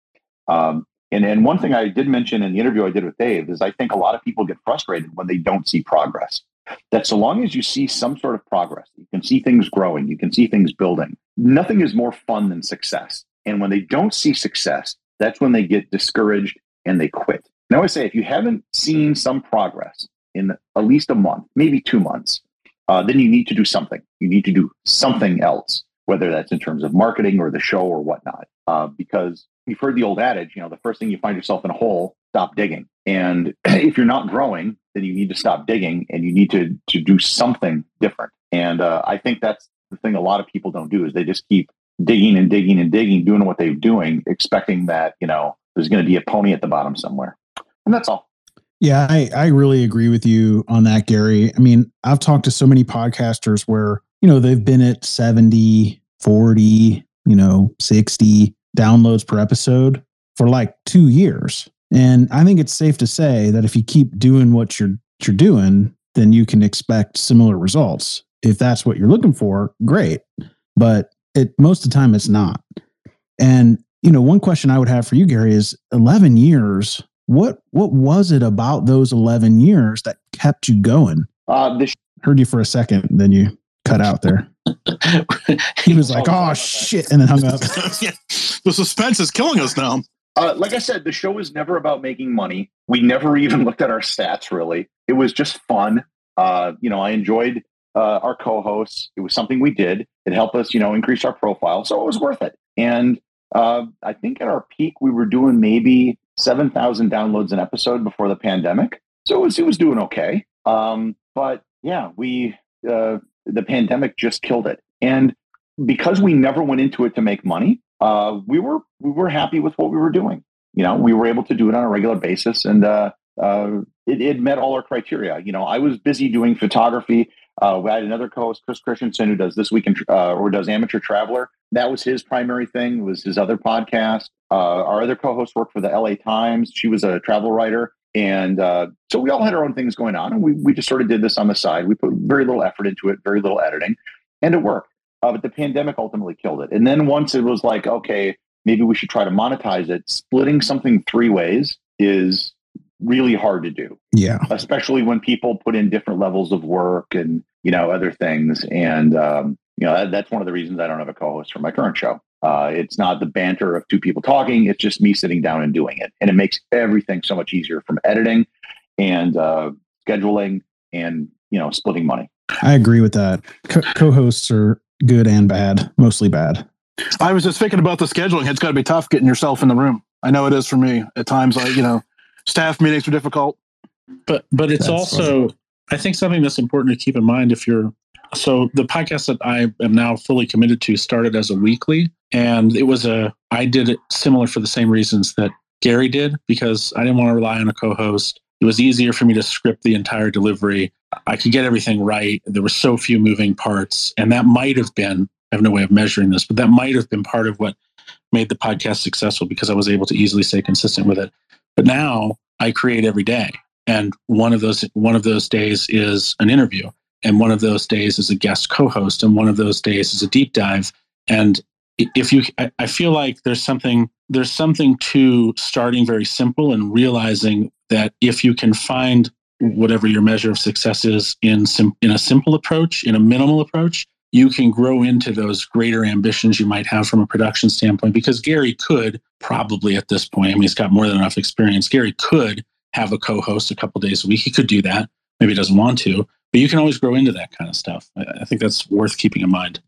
Um, and and one thing I did mention in the interview I did with Dave is I think a lot of people get frustrated when they don't see progress. That so long as you see some sort of progress, you can see things growing, you can see things building. Nothing is more fun than success. And when they don't see success, that's when they get discouraged and they quit. Now I say if you haven't seen some progress in at least a month, maybe two months, uh, then you need to do something. You need to do something else, whether that's in terms of marketing or the show or whatnot. Uh, because you've heard the old adage, you know, the first thing you find yourself in a hole, stop digging. And if you're not growing, then you need to stop digging and you need to to do something different. And uh, I think that's the thing a lot of people don't do is they just keep digging and digging and digging, doing what they're doing, expecting that you know there's going to be a pony at the bottom somewhere. And that's all. Yeah, I, I really agree with you on that, Gary. I mean, I've talked to so many podcasters where, you know, they've been at 70, 40, you know, 60 downloads per episode for like two years. And I think it's safe to say that if you keep doing what you're you're doing, then you can expect similar results. If that's what you're looking for, great. But it most of the time it's not. And you know, one question I would have for you, Gary, is 11 years. What what was it about those 11 years that kept you going? Uh, this heard you for a second, then you cut out there. he was like, "Oh shit," and then hung up. the suspense is killing us now. Uh, like I said, the show was never about making money. We never even looked at our stats really. It was just fun. Uh, you know, I enjoyed uh, our co-hosts. It was something we did. It helped us, you know, increase our profile. So it was worth it. And uh, I think at our peak, we were doing maybe 7,000 downloads an episode before the pandemic. So it was, it was doing okay. Um, but yeah, we, uh, the pandemic just killed it. And because we never went into it to make money, uh, we were, we were happy with what we were doing. You know, we were able to do it on a regular basis and, uh, uh, it, it met all our criteria. You know, I was busy doing photography. Uh, we had another co-host, Chris Christensen, who does this week in, uh, or does Amateur Traveler. That was his primary thing. Was his other podcast. Uh, our other co-host worked for the LA Times. She was a travel writer, and uh, so we all had our own things going on, and we we just sort of did this on the side. We put very little effort into it, very little editing, and it worked. Uh, but the pandemic ultimately killed it. And then once it was like, okay, maybe we should try to monetize it. Splitting something three ways is really hard to do. Yeah. Especially when people put in different levels of work and, you know, other things. And, um, you know, that, that's one of the reasons I don't have a co host for my current show. Uh, it's not the banter of two people talking. It's just me sitting down and doing it. And it makes everything so much easier from editing and uh, scheduling and, you know, splitting money. I agree with that. Co hosts are good and bad, mostly bad. I was just thinking about the scheduling. It's got to be tough getting yourself in the room. I know it is for me at times. Like, you know, staff meetings are difficult. But but it's that's also funny. I think something that's important to keep in mind if you're so the podcast that I am now fully committed to started as a weekly and it was a I did it similar for the same reasons that Gary did because I didn't want to rely on a co-host. It was easier for me to script the entire delivery. I could get everything right. There were so few moving parts and that might have been I have no way of measuring this, but that might have been part of what made the podcast successful because I was able to easily stay consistent with it. But now I create every day. And one of those one of those days is an interview. And one of those days is a guest co-host. And one of those days is a deep dive. And if you I feel like there's something there's something to starting very simple and realizing that if you can find whatever your measure of success is in sim, in a simple approach, in a minimal approach, you can grow into those greater ambitions you might have from a production standpoint. Because Gary could probably at this point, I mean, he's got more than enough experience. Gary could have a co host a couple days a week. He could do that. Maybe he doesn't want to, but you can always grow into that kind of stuff. I think that's worth keeping in mind.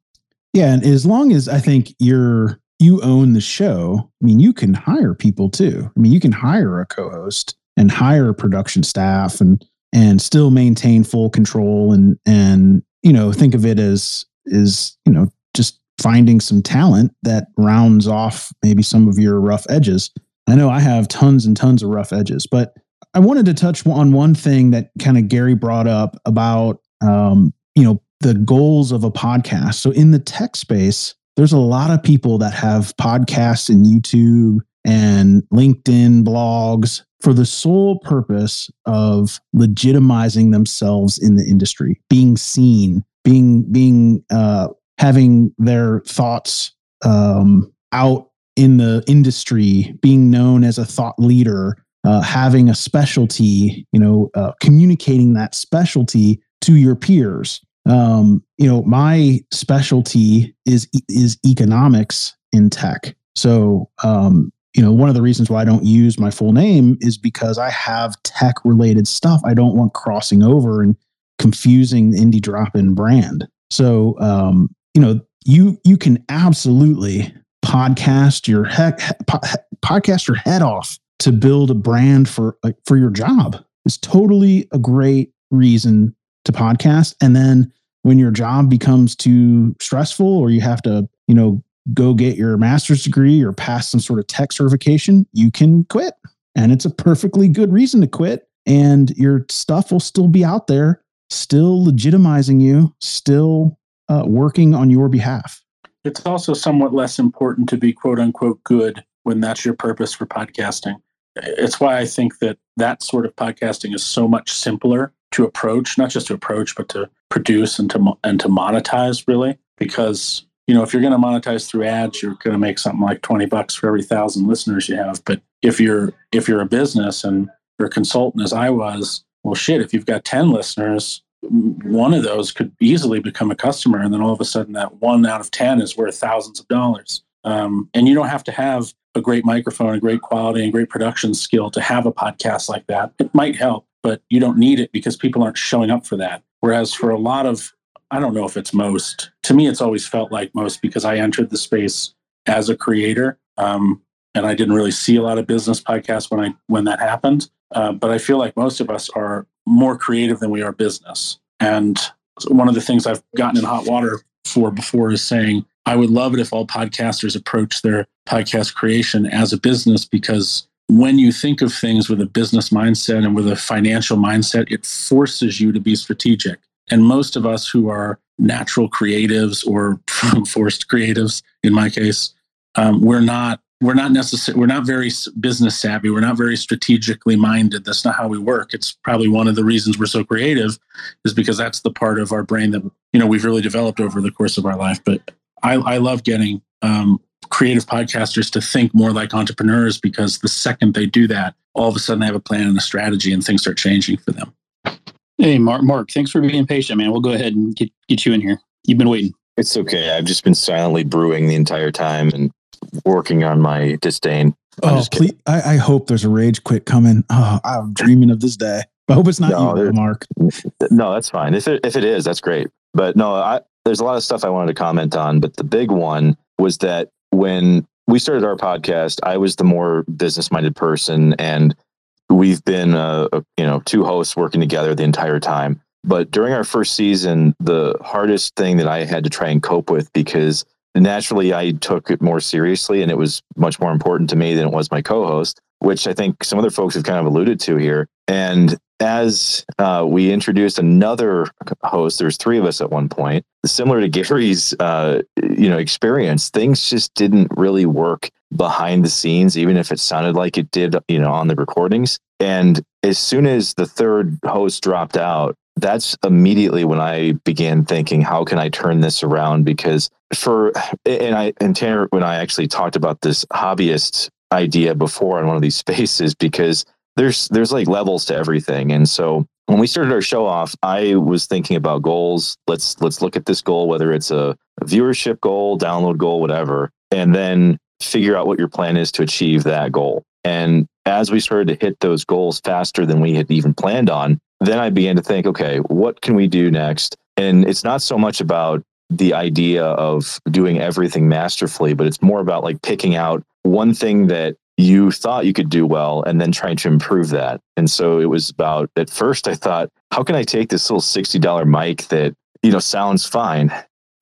Yeah. And as long as I think you're, you own the show, I mean, you can hire people too. I mean, you can hire a co host and hire production staff and, and still maintain full control and, and, you know, think of it as is, you know, just finding some talent that rounds off maybe some of your rough edges. I know I have tons and tons of rough edges, but I wanted to touch on one thing that kind of Gary brought up about, um, you know, the goals of a podcast. So in the tech space, there's a lot of people that have podcasts and YouTube and LinkedIn blogs for the sole purpose of legitimizing themselves in the industry, being seen, being being uh, having their thoughts um, out in the industry, being known as a thought leader, uh, having a specialty, you know, uh, communicating that specialty to your peers. Um, you know, my specialty is is economics in tech. So, um, you know, one of the reasons why I don't use my full name is because I have tech related stuff I don't want crossing over and confusing the indie drop in brand. So, um, you know, you you can absolutely podcast your heck po- podcast your head off to build a brand for uh, for your job. It's totally a great reason to podcast. And then when your job becomes too stressful or you have to, you know, go get your master's degree or pass some sort of tech certification, you can quit. And it's a perfectly good reason to quit. And your stuff will still be out there still legitimizing you, still uh, working on your behalf. It's also somewhat less important to be quote unquote good when that's your purpose for podcasting. It's why I think that that sort of podcasting is so much simpler to approach, not just to approach, but to produce and to and to monetize really. Because you know, if you're going to monetize through ads, you're going to make something like twenty bucks for every thousand listeners you have. But if you're if you're a business and you're a consultant, as I was, well, shit, if you've got 10 listeners, one of those could easily become a customer. And then all of a sudden, that one out of 10 is worth thousands of dollars. Um, and you don't have to have a great microphone, a great quality, and great production skill to have a podcast like that. It might help, but you don't need it because people aren't showing up for that. Whereas for a lot of I don't know if it's most. To me, it's always felt like most because I entered the space as a creator, um, and I didn't really see a lot of business podcasts when I when that happened. Uh, but I feel like most of us are more creative than we are business. And one of the things I've gotten in hot water for before is saying I would love it if all podcasters approach their podcast creation as a business because when you think of things with a business mindset and with a financial mindset, it forces you to be strategic. And most of us who are natural creatives or forced creatives, in my case, um, we're not we're not necessarily we're not very business savvy. We're not very strategically minded. That's not how we work. It's probably one of the reasons we're so creative is because that's the part of our brain that you know we've really developed over the course of our life. But i, I love getting um, creative podcasters to think more like entrepreneurs because the second they do that all of a sudden they have a plan and a strategy and things start changing for them hey mark mark thanks for being patient man we'll go ahead and get, get you in here you've been waiting it's okay i've just been silently brewing the entire time and working on my disdain. I'm oh, please! I, I, hope there's a rage quit coming. Oh, I'm dreaming of this day. I hope it's not no, you, Mark. No, that's fine. If it if it is, that's great. But no, I, there's a lot of stuff I wanted to comment on. But the big one was that when we started our podcast, I was the more business minded person, and we've been uh, you know two hosts working together the entire time. But during our first season, the hardest thing that I had to try and cope with because naturally I took it more seriously and it was much more important to me than it was my co-host, which I think some other folks have kind of alluded to here. And as uh, we introduced another host, there's three of us at one point. Similar to Gary's, uh, you know, experience, things just didn't really work behind the scenes, even if it sounded like it did, you know, on the recordings. And as soon as the third host dropped out, that's immediately when I began thinking, how can I turn this around? Because for and I and Tanner, when I actually talked about this hobbyist idea before on one of these spaces, because there's there's like levels to everything. And so when we started our show off, I was thinking about goals. Let's let's look at this goal, whether it's a, viewership goal, download goal, whatever, and then figure out what your plan is to achieve that goal. And as we started to hit those goals faster than we had even planned on, then I began to think, okay, what can we do next? And it's not so much about the idea of doing everything masterfully, but it's more about like picking out one thing that you thought you could do well and then trying to improve that. And so it was about at first I thought, how can I take this little $60 mic that, you know, sounds fine,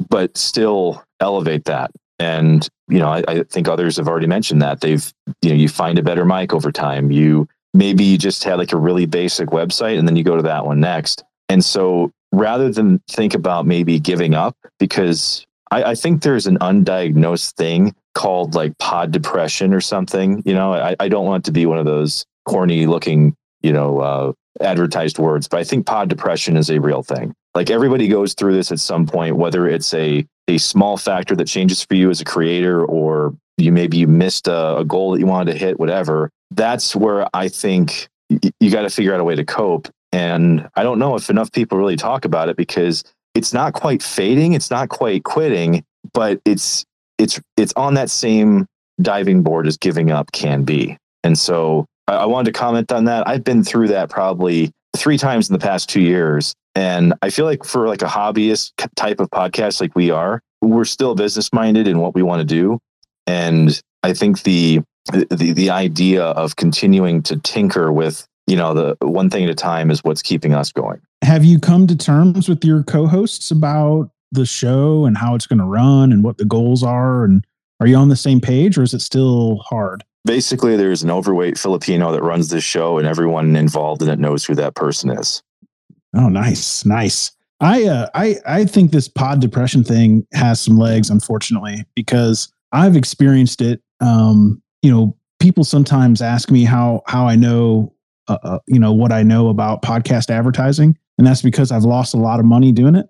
but still elevate that? And, you know, I, I think others have already mentioned that. They've, you know, you find a better mic over time. You maybe you just had like a really basic website and then you go to that one next. And so rather than think about maybe giving up, because I, I think there's an undiagnosed thing called like pod depression or something. You know, I, I don't want to be one of those corny looking, you know, uh, advertised words, but I think pod depression is a real thing. Like everybody goes through this at some point, whether it's a a small factor that changes for you as a creator or you maybe you missed a, a goal that you wanted to hit, whatever that's where I think y- you got to figure out a way to cope. And I don't know if enough people really talk about it because it's not quite fading, it's not quite quitting, but it's it's it's on that same diving board as giving up can be. And so I, I wanted to comment on that. I've been through that probably three times in the past two years. And I feel like for like a hobbyist type of podcast like we are, we're still business minded in what we want to do. And I think the the the idea of continuing to tinker with you know the one thing at a time is what's keeping us going have you come to terms with your co-hosts about the show and how it's going to run and what the goals are? And are you on the same page or is it still hard? Basically there's an overweight filipino that runs this show and everyone involved in it knows who that person is. Oh nice nice. I uh, i i think this pod depression thing has some legs unfortunately because i've experienced it. Um you know, people sometimes ask me how how I know, uh, uh, you know, what I know about podcast advertising, and that's because I've lost a lot of money doing it.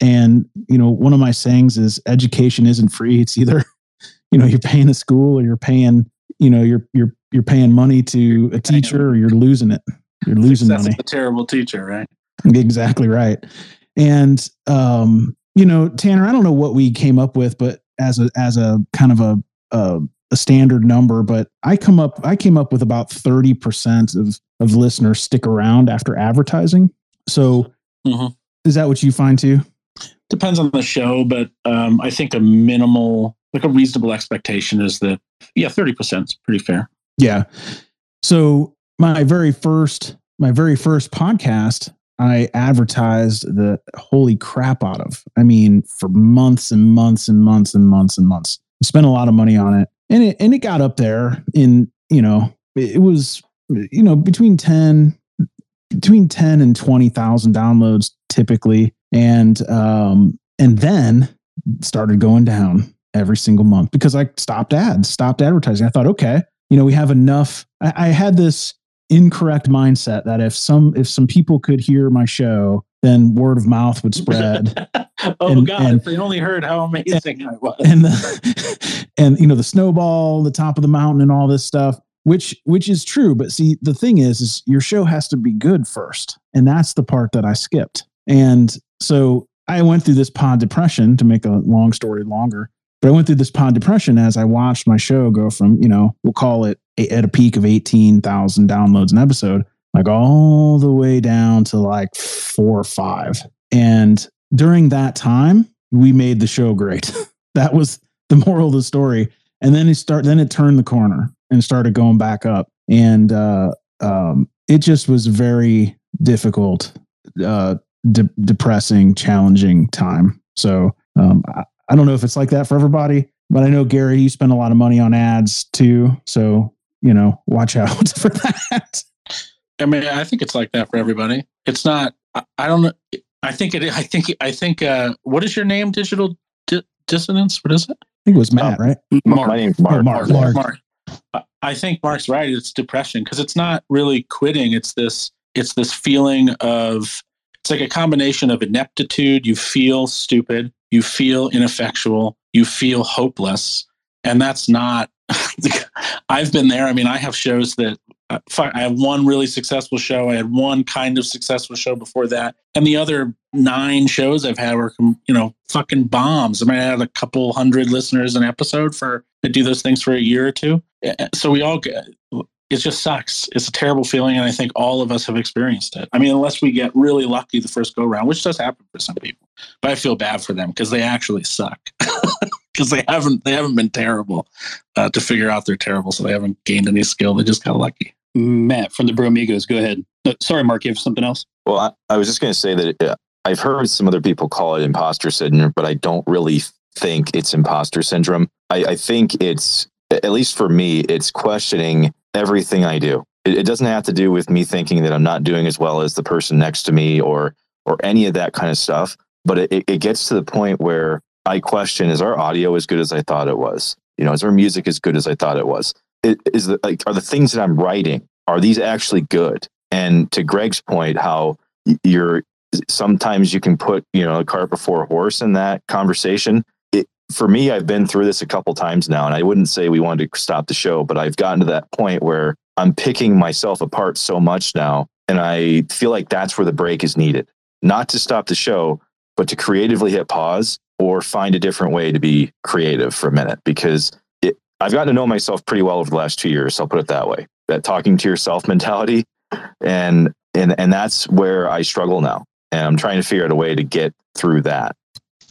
And you know, one of my sayings is, education isn't free. It's either, you know, you're paying the school or you're paying, you know, you're you're you're paying money to a teacher or you're losing it. You're losing That's money. A terrible teacher, right? Exactly right. And um, you know, Tanner, I don't know what we came up with, but as a as a kind of a, a a standard number, but I come up I came up with about 30% of of listeners stick around after advertising. So mm-hmm. is that what you find too? Depends on the show, but um, I think a minimal, like a reasonable expectation is that yeah, thirty percent is pretty fair. Yeah. So my very first my very first podcast, I advertised the holy crap out of. I mean, for months and months and months and months and months. I spent a lot of money on it. And it and it got up there in, you know, it was you know, between 10 between 10 and 20,000 downloads typically and um and then started going down every single month because I stopped ads, stopped advertising. I thought, okay, you know, we have enough. I, I had this incorrect mindset that if some if some people could hear my show, then word of mouth would spread. oh And- God! and- if they only heard how amazing I was. and the, and you know the snowball, the top of the mountain, and all this stuff, which which is true. But see, the thing is, is your show has to be good first, and that's the part that I skipped. And so I went through this pod depression to make a long story longer. But I went through this pod depression as I watched my show go from you know we'll call it a- at a peak of eighteen thousand downloads an episode, like all the way down to like four or five. And during that time, we made the show great. that was the moral of the story. And then it start then it turned the corner and started going back up. And uh, um, it just was very difficult, uh, de- depressing, challenging time. So um, I, I don't know if it's like that for everybody, but I know Gary, you spend a lot of money on ads too. So you know, watch out for that. I mean, I think it's like that for everybody. It's not. I, I don't know. I think it. I think. I think. Uh, what is your name? Digital di- dissonance. What is it? I think it was Matt, right? Mark. My name's Mark. Oh, Mark. Mark. Mark. I- think Mark's right. It's depression because it's not really quitting. It's this. It's this feeling of. It's like a combination of ineptitude. You feel stupid. You feel ineffectual. You feel hopeless, and that's not. I've been there. I mean, I have shows that I have one really successful show. I had one kind of successful show before that, and the other nine shows I've had were you know fucking bombs. I mean, I had a couple hundred listeners an episode for to do those things for a year or two. Uh, So we all get. It just sucks. It's a terrible feeling, and I think all of us have experienced it. I mean, unless we get really lucky the first go round, which does happen for some people, but I feel bad for them because they actually suck. Because they haven't they haven't been terrible uh, to figure out they're terrible, so they haven't gained any skill. They just got lucky. Matt from the Bromigos, go ahead. Sorry, Mark, you have something else? Well, I, I was just going to say that uh, I've heard some other people call it imposter syndrome, but I don't really think it's imposter syndrome. I, I think it's, at least for me, it's questioning everything I do. It, it doesn't have to do with me thinking that I'm not doing as well as the person next to me or or any of that kind of stuff. But it, it gets to the point where I question: Is our audio as good as I thought it was? You know, is our music as good as I thought it was? Is the like are the things that I'm writing are these actually good? And to Greg's point, how you're sometimes you can put you know a cart before a horse in that conversation. It, for me, I've been through this a couple times now, and I wouldn't say we wanted to stop the show, but I've gotten to that point where I'm picking myself apart so much now, and I feel like that's where the break is needed. Not to stop the show, but to creatively hit pause or find a different way to be creative for a minute because I've gotten to know myself pretty well over the last two years. I'll put it that way. That talking to yourself mentality, and and and that's where I struggle now, and I'm trying to figure out a way to get through that.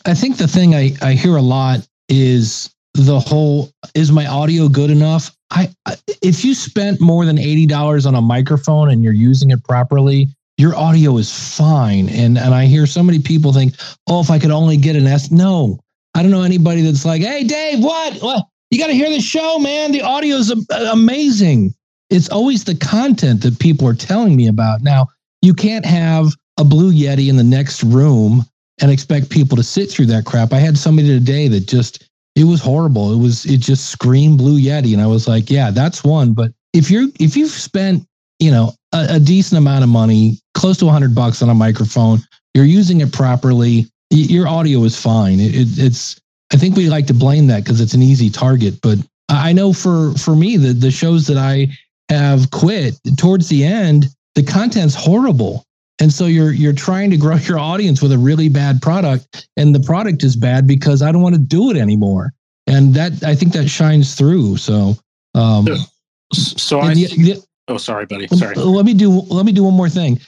I think the thing I, I hear a lot is the whole is my audio good enough? I, I if you spent more than $80 on a microphone and you're using it properly, your audio is fine. And and I hear so many people think, "Oh, if I could only get an S." No. I don't know anybody that's like, "Hey, Dave, what? Well, you got to hear the show, man. The audio is uh, amazing." It's always the content that people are telling me about. Now, you can't have a blue yeti in the next room and expect people to sit through that crap. I had somebody today that just it was horrible. It was it just screamed blue yeti and I was like, yeah, that's one, but if you're if you've spent, you know, a, a decent amount of money, close to 100 bucks on a microphone, you're using it properly, your audio is fine. It, it, it's I think we like to blame that because it's an easy target, but I know for for me the the shows that I have quit towards the end, the content's horrible. And so you're you're trying to grow your audience with a really bad product, and the product is bad because I don't want to do it anymore. And that I think that shines through. So, um, So I. the- the- oh, sorry, buddy. Sorry. let me do let me do one more thing.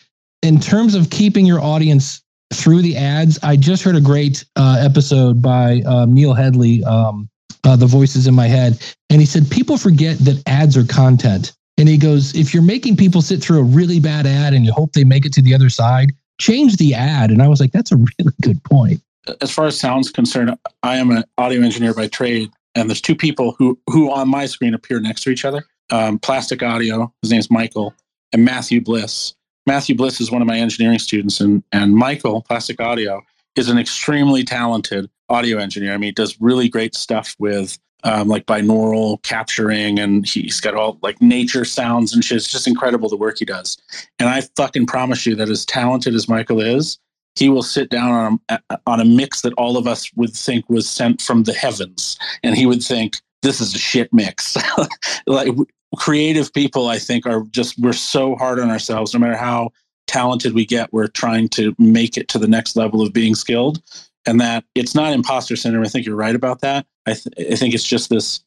In terms of keeping your audience through the ads. I just heard a great uh, episode by um, Neil Headley, um, uh, The Voices in My Head. And he said, People forget that ads are content. And he goes, If you're making people sit through a really bad ad and you hope they make it to the other side, change the ad. And I was like, That's a really good point. As far as sound's concerned, I am an audio engineer by trade. And there's two people who, who on my screen appear next to each other um, Plastic Audio, his name's Michael, and Matthew Bliss. Matthew Bliss is one of my engineering students, and, and Michael, Plastic Audio, is an extremely talented audio engineer. I mean, he does really great stuff with um, like binaural capturing, and he's got all like nature sounds and shit. It's just incredible the work he does. And I fucking promise you that as talented as Michael is, he will sit down on a, on a mix that all of us would think was sent from the heavens, and he would think this is a shit mix. like creative people, I think, are just we're so hard on ourselves. No matter how talented we get, we're trying to make it to the next level of being skilled, and that it's not imposter syndrome. I think you're right about that. I, th- I think it's just this.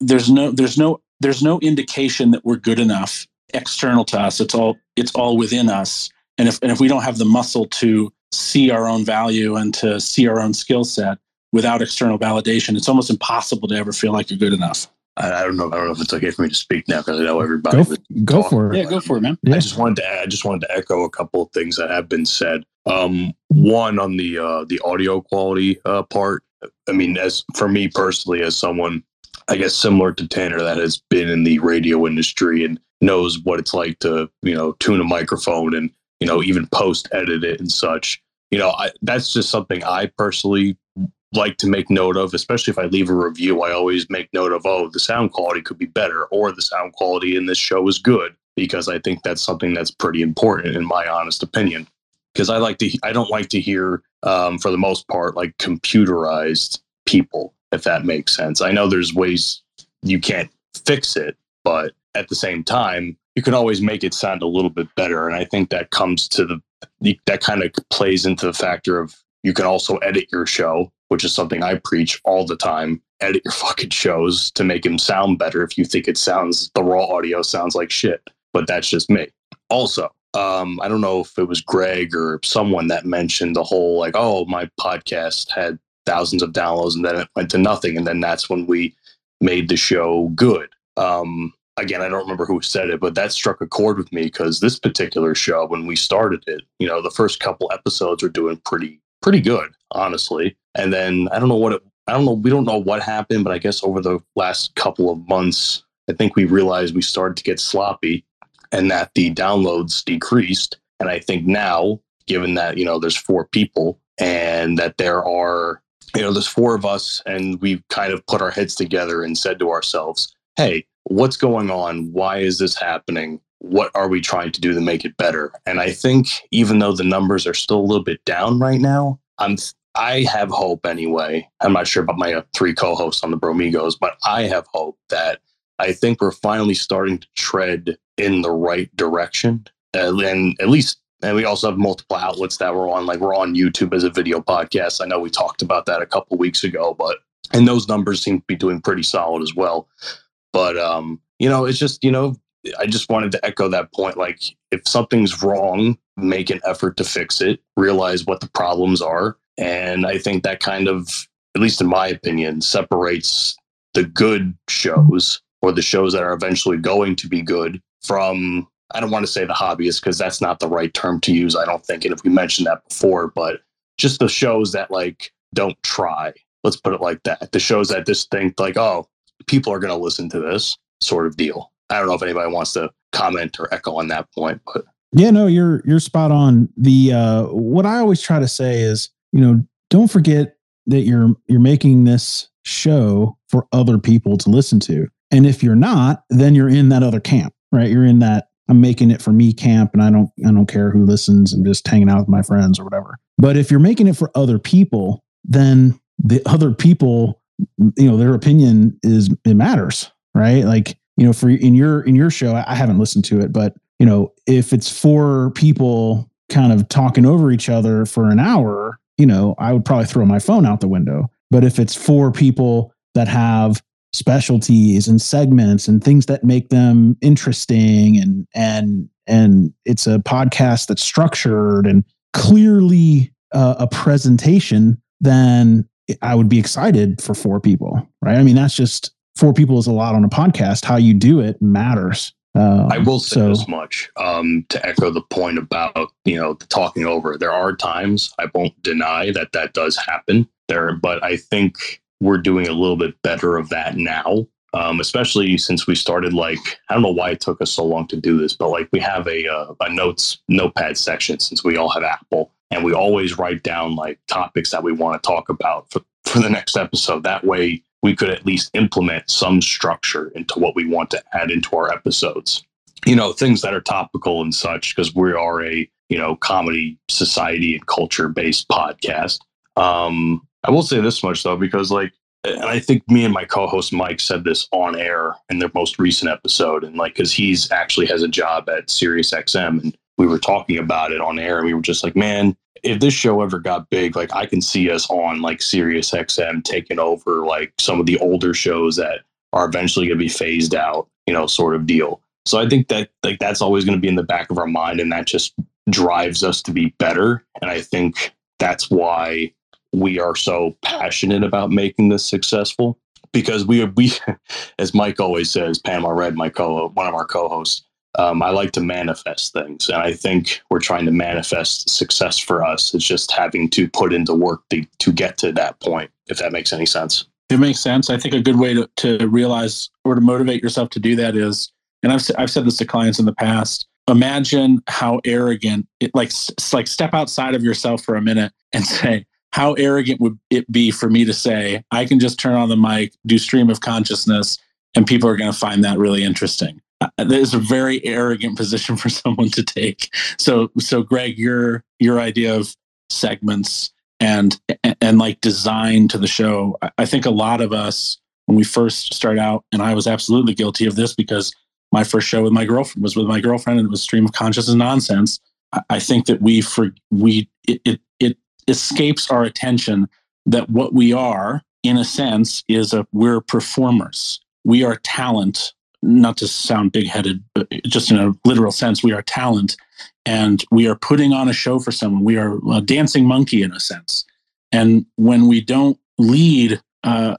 There's no. There's no. There's no indication that we're good enough external to us. It's all. It's all within us. And if and if we don't have the muscle to see our own value and to see our own skill set without external validation, it's almost impossible to ever feel like you're good enough. I, I don't know. I don't know if it's okay for me to speak now because I know everybody. Go, f- go for it. Yeah, go for it, man. I just wanted to add, I just wanted to echo a couple of things that have been said. Um, one on the uh, the audio quality uh, part. I mean, as for me personally, as someone, I guess similar to Tanner, that has been in the radio industry and knows what it's like to you know tune a microphone and you know even post edit it and such. You know, I, that's just something I personally like to make note of, especially if I leave a review. I always make note of, oh, the sound quality could be better, or the sound quality in this show is good, because I think that's something that's pretty important, in my honest opinion. Because I like to, I don't like to hear, um, for the most part, like computerized people, if that makes sense. I know there's ways you can't fix it, but at the same time, you can always make it sound a little bit better. And I think that comes to the, that kind of plays into the factor of you can also edit your show which is something I preach all the time. Edit your fucking shows to make them sound better if you think it sounds, the raw audio sounds like shit. But that's just me. Also, um, I don't know if it was Greg or someone that mentioned the whole like, oh, my podcast had thousands of downloads and then it went to nothing. And then that's when we made the show good. Um, again, I don't remember who said it, but that struck a chord with me because this particular show, when we started it, you know, the first couple episodes were doing pretty, pretty good, honestly. And then I don't know what it, I don't know. We don't know what happened, but I guess over the last couple of months, I think we realized we started to get sloppy and that the downloads decreased. And I think now, given that, you know, there's four people and that there are, you know, there's four of us and we've kind of put our heads together and said to ourselves, hey, what's going on? Why is this happening? What are we trying to do to make it better? And I think even though the numbers are still a little bit down right now, I'm I have hope anyway. I'm not sure about my uh, three co-hosts on the Bromigos, but I have hope that I think we're finally starting to tread in the right direction. Uh, and at least, and we also have multiple outlets that we're on. Like we're on YouTube as a video podcast. I know we talked about that a couple weeks ago, but and those numbers seem to be doing pretty solid as well. But um, you know, it's just you know, I just wanted to echo that point. Like if something's wrong, make an effort to fix it. Realize what the problems are and I think that kind of, at least in my opinion, separates the good shows or the shows that are eventually going to be good from, I don't want to say the hobbyists because that's not the right term to use, I don't think. And if we mentioned that before, but just the shows that like don't try, let's put it like that. The shows that just think like, oh, people are going to listen to this sort of deal. I don't know if anybody wants to comment or echo on that point, but yeah, no, you're you're spot on. The uh what I always try to say is you know, don't forget that you're you're making this show for other people to listen to. And if you're not, then you're in that other camp, right? You're in that I'm making it for me camp and I don't I don't care who listens. I'm just hanging out with my friends or whatever. But if you're making it for other people, then the other people, you know, their opinion is it matters, right? Like, you know, for in your in your show, I haven't listened to it, but you know, if it's four people kind of talking over each other for an hour, you know, I would probably throw my phone out the window. But if it's four people that have specialties and segments and things that make them interesting and and and it's a podcast that's structured and clearly a presentation, then I would be excited for four people, right? I mean, that's just four people is a lot on a podcast. How you do it matters. Uh, I will say so- this much um, to echo the point about you know the talking over. There are times I won't deny that that does happen there, but I think we're doing a little bit better of that now. Um, especially since we started like I don't know why it took us so long to do this, but like we have a uh, a notes notepad section since we all have Apple, and we always write down like topics that we want to talk about for, for the next episode. That way, we could at least implement some structure into what we want to add into our episodes. You know, things that are topical and such, because we are a you know comedy, society, and culture based podcast. Um, I will say this much though, because like, and I think me and my co-host Mike said this on air in their most recent episode, and like, because he's actually has a job at Sirius XM, and we were talking about it on air, and we were just like, man, if this show ever got big, like I can see us on like Sirius XM taking over like some of the older shows that are eventually going to be phased out, you know, sort of deal. So I think that like that's always going to be in the back of our mind, and that just drives us to be better. And I think that's why we are so passionate about making this successful because we we as Mike always says, Pamela Red, my co one of our co-hosts, um, I like to manifest things, and I think we're trying to manifest success for us. It's just having to put into work to, to get to that point. If that makes any sense. It makes sense. I think a good way to, to realize or to motivate yourself to do that is, and I've, I've said this to clients in the past, imagine how arrogant it like, like step outside of yourself for a minute and say, how arrogant would it be for me to say, I can just turn on the mic, do stream of consciousness, and people are going to find that really interesting. Uh, That is a very arrogant position for someone to take. So, so Greg, your your idea of segments and and, like design to the show, I- think a lot of us when we first start out, and I was absolutely guilty of this because my first show with my girlfriend was with my girlfriend, and it was stream of consciousness nonsense. I- I think that we for we it, it it escapes our attention that what we are, in a sense, is a we're performers. We are talent. Not to sound big headed, but just in a literal sense, we are talent, and we are putting on a show for someone. We are a dancing monkey in a sense. And when we don't lead, uh,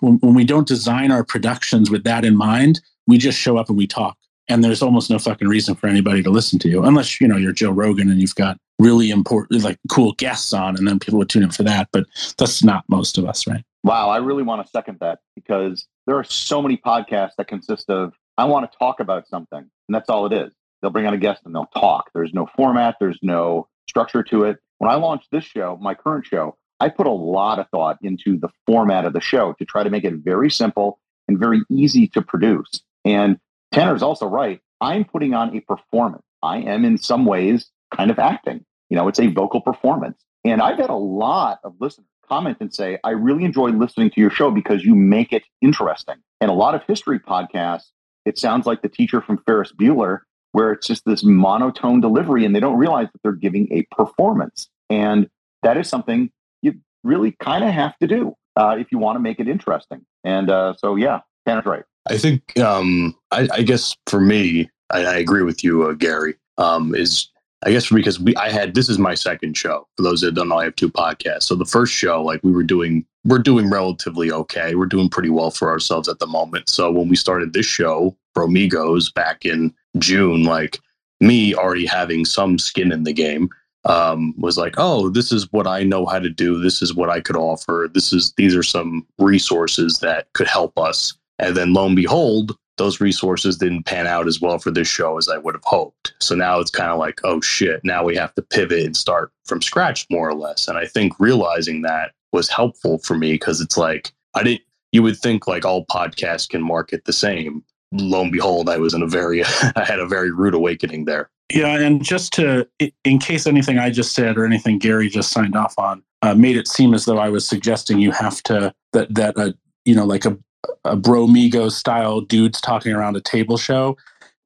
when, when we don't design our productions with that in mind, we just show up and we talk. And there's almost no fucking reason for anybody to listen to you, unless you know you're Joe Rogan and you've got really important, like cool guests on, and then people would tune in for that. But that's not most of us, right? Wow, I really want to second that because there are so many podcasts that consist of I want to talk about something, and that's all it is. They'll bring on a guest and they'll talk. There's no format, there's no structure to it. When I launched this show, my current show, I put a lot of thought into the format of the show to try to make it very simple and very easy to produce. And Tanner's also right. I'm putting on a performance. I am in some ways kind of acting. You know, it's a vocal performance. And I've had a lot of listeners comment and say, I really enjoy listening to your show because you make it interesting. And a lot of history podcasts, it sounds like the teacher from Ferris Bueller, where it's just this monotone delivery and they don't realize that they're giving a performance. And that is something you really kind of have to do uh, if you want to make it interesting. And uh, so, yeah, Tanner's right. I think, um, I, I guess for me, I, I agree with you, uh, Gary. Um, is I guess because we, I had this is my second show. For those that don't know, I have two podcasts. So the first show, like we were doing, we're doing relatively okay. We're doing pretty well for ourselves at the moment. So when we started this show, Bromigos, back in June, like me already having some skin in the game, um, was like, oh, this is what I know how to do. This is what I could offer. This is these are some resources that could help us. And then lo and behold, those resources didn't pan out as well for this show as I would have hoped. So now it's kind of like, oh shit, now we have to pivot and start from scratch more or less. And I think realizing that was helpful for me because it's like, I didn't, you would think like all podcasts can market the same. Lo and behold, I was in a very, I had a very rude awakening there. Yeah, and just to, in case anything I just said or anything Gary just signed off on uh, made it seem as though I was suggesting you have to that that uh, you know like a a bromigo style dudes talking around a table show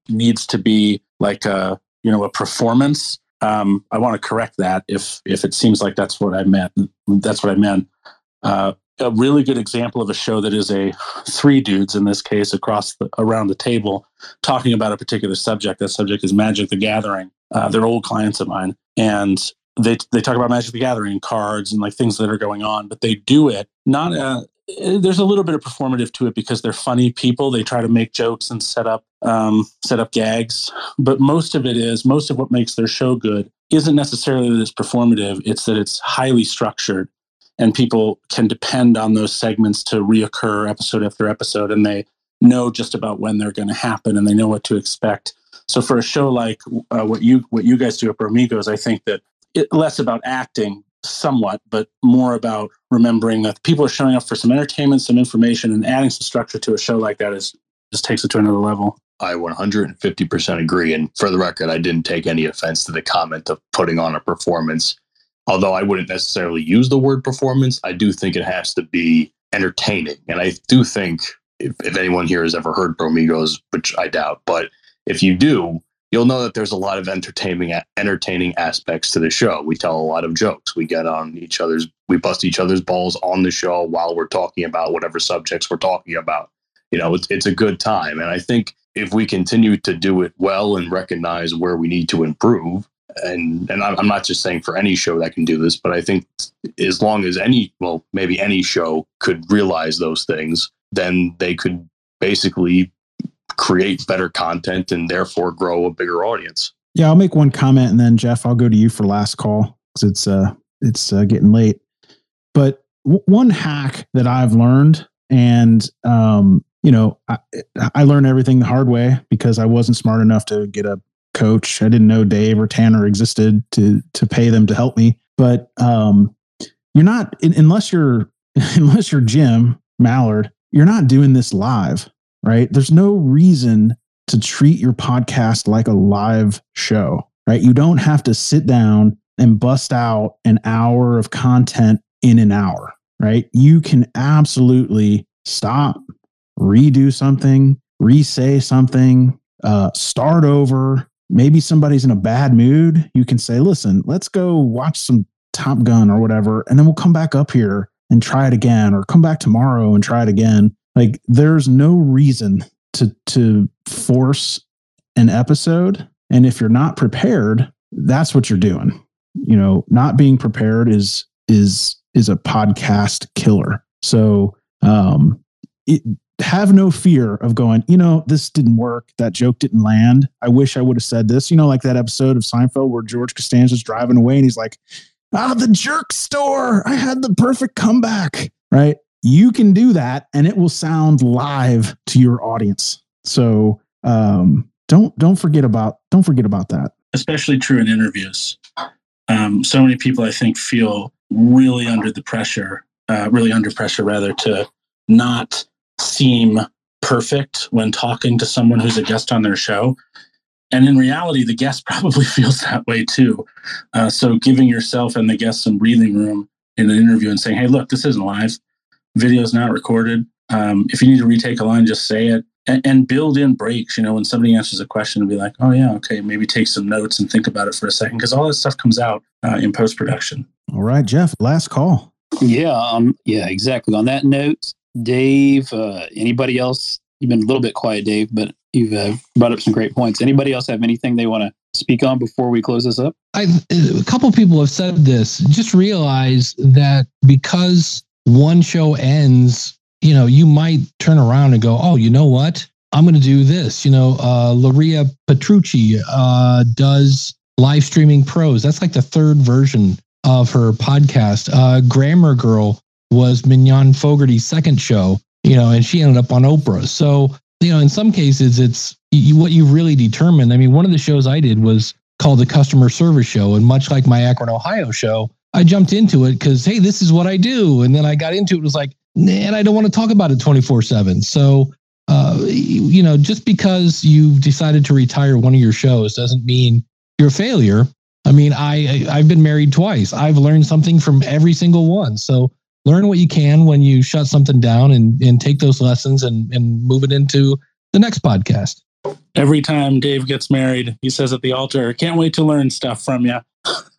needs to be like a you know a performance. Um, I want to correct that if if it seems like that's what I meant. That's what I meant. Uh, a really good example of a show that is a three dudes in this case across the, around the table talking about a particular subject. That subject is Magic the Gathering. Uh, they're old clients of mine, and they they talk about Magic the Gathering cards and like things that are going on, but they do it not. Uh, there's a little bit of performative to it because they're funny people. They try to make jokes and set up um, set up gags, but most of it is most of what makes their show good isn't necessarily that it's performative. It's that it's highly structured, and people can depend on those segments to reoccur episode after episode, and they know just about when they're going to happen and they know what to expect. So for a show like uh, what you what you guys do at Bromigos, I think that it, less about acting somewhat, but more about remembering that people are showing up for some entertainment, some information, and adding some structure to a show like that is just takes it to another level. I 150% agree. And for the record, I didn't take any offense to the comment of putting on a performance. Although I wouldn't necessarily use the word performance, I do think it has to be entertaining. And I do think if, if anyone here has ever heard Bromigos, which I doubt, but if you do, you'll know that there's a lot of entertaining entertaining aspects to the show. We tell a lot of jokes. We get on each other's we bust each other's balls on the show while we're talking about whatever subjects we're talking about. You know, it's it's a good time. And I think if we continue to do it well and recognize where we need to improve, and and I'm not just saying for any show that can do this, but I think as long as any well maybe any show could realize those things, then they could basically create better content and therefore grow a bigger audience. Yeah, I'll make one comment and then Jeff, I'll go to you for last call because it's uh it's uh, getting late. But w- one hack that I've learned, and um, you know, I, I learned everything the hard way because I wasn't smart enough to get a coach. I didn't know Dave or Tanner existed to to pay them to help me. But um, you're not unless you're unless you're Jim Mallard, you're not doing this live right? There's no reason to treat your podcast like a live show, right? You don't have to sit down and bust out an hour of content in an hour, right? You can absolutely stop, redo something, re say something, uh, start over. Maybe somebody's in a bad mood. You can say, listen, let's go watch some Top Gun or whatever, and then we'll come back up here and try it again, or come back tomorrow and try it again. Like there's no reason to to force an episode. And if you're not prepared, that's what you're doing. You know, not being prepared is is is a podcast killer. So um it, have no fear of going, you know, this didn't work. That joke didn't land. I wish I would have said this. You know, like that episode of Seinfeld where George Costanza's driving away and he's like, ah, the jerk store. I had the perfect comeback. Right you can do that and it will sound live to your audience. So um, don't don't forget about don't forget about that. Especially true in interviews. Um, so many people I think feel really under the pressure, uh, really under pressure rather, to not seem perfect when talking to someone who's a guest on their show. And in reality, the guest probably feels that way too. Uh, so giving yourself and the guest some breathing room in an interview and saying, "Hey, look, this isn't live video is not recorded. Um, if you need to retake a line, just say it and, and, build in breaks. You know, when somebody answers a question, be like, oh, yeah, okay, maybe take some notes and think about it for a second because all that stuff comes out uh, in post production. All right, Jeff, last call. Yeah, um, yeah, exactly. On that note, Dave, uh, anybody else? You've been a little bit quiet, Dave, but you've uh, brought up some great points. Anybody else have anything they want to speak on before we close this up? I've, a couple people have said this. Just realize that because one show ends, you know, you might turn around and go, oh, you know what? I'm going to do this. You know, uh, Luria Petrucci uh, does live streaming pros. That's like the third version of her podcast. Uh, Grammar Girl was Mignon Fogarty's second show, you know, and she ended up on Oprah. So, you know, in some cases, it's you, what you really determine. I mean, one of the shows I did was called the Customer Service Show. And much like my Akron, Ohio show, I jumped into it because, hey, this is what I do. And then I got into it, it was like, and I don't want to talk about it 24 7. So, uh, you know, just because you've decided to retire one of your shows doesn't mean you're a failure. I mean, I, I have been married twice. I've learned something from every single one. So learn what you can when you shut something down and and take those lessons and and move it into the next podcast. Every time Dave gets married, he says at the altar, "Can't wait to learn stuff from you."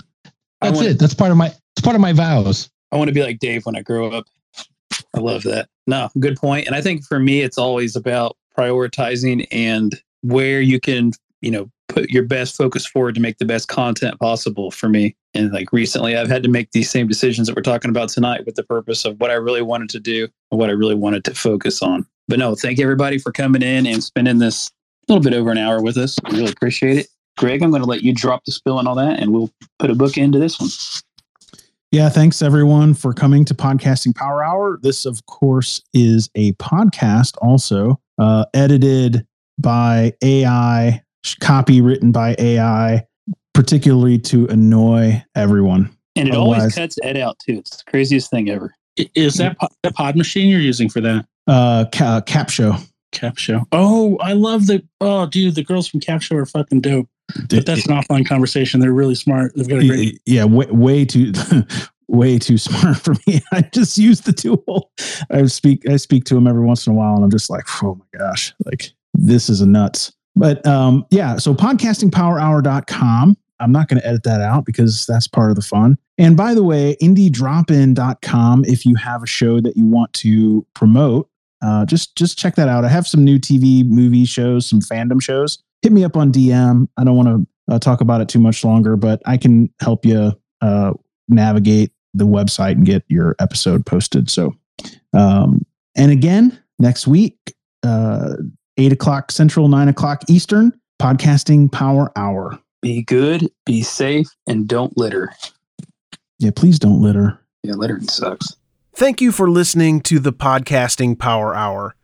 That's wanna, it. That's part of my. It's part of my vows. I want to be like Dave when I grow up. I love that. No, good point. And I think for me, it's always about prioritizing and where you can you know, put your best focus forward to make the best content possible for me. And like recently, I've had to make these same decisions that we're talking about tonight with the purpose of what I really wanted to do and what I really wanted to focus on. But no, thank you everybody for coming in and spending this little bit over an hour with us. I really appreciate it. Greg, I'm going to let you drop the spill and all that, and we'll put a book into this one. Yeah, thanks everyone for coming to Podcasting Power Hour. This, of course, is a podcast also uh, edited by AI, copy written by AI, particularly to annoy everyone. And it Otherwise- always cuts Ed out too. It's the craziest thing ever. Is that po- the pod machine you're using for that? uh, ca- Capsho. Cap Show. Oh, I love the. Oh, dude, the girls from Capsho are fucking dope. But that's an offline conversation. They're really smart. They've got a great. yeah way, way too way too smart for me i just use the tool i speak i speak to them every once in a while and i'm just like oh my gosh like this is a nuts but um yeah so podcastingpowerhour.com i'm not going to edit that out because that's part of the fun and by the way indiedropin.com if you have a show that you want to promote uh, just just check that out i have some new tv movie shows some fandom shows hit me up on dm i don't want to uh, talk about it too much longer but i can help you uh, navigate the website and get your episode posted so um, and again next week uh, 8 o'clock central 9 o'clock eastern podcasting power hour Be good, be safe, and don't litter. yeah please don't litter Yeah, littering sucks. Thank you for listening to the Podcasting Power Hour.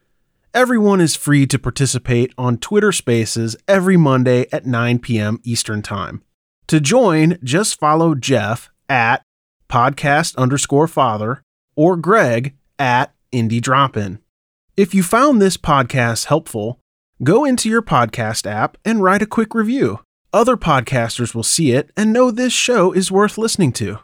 Everyone is free to participate on Twitter Spaces every Monday at 9 p.m. Eastern Time. To join, just follow Jeff at podcast underscore father or Greg at Indie Dropin. If you found this podcast helpful, go into your podcast app and write a quick review. Other podcasters will see it and know this show is worth listening to.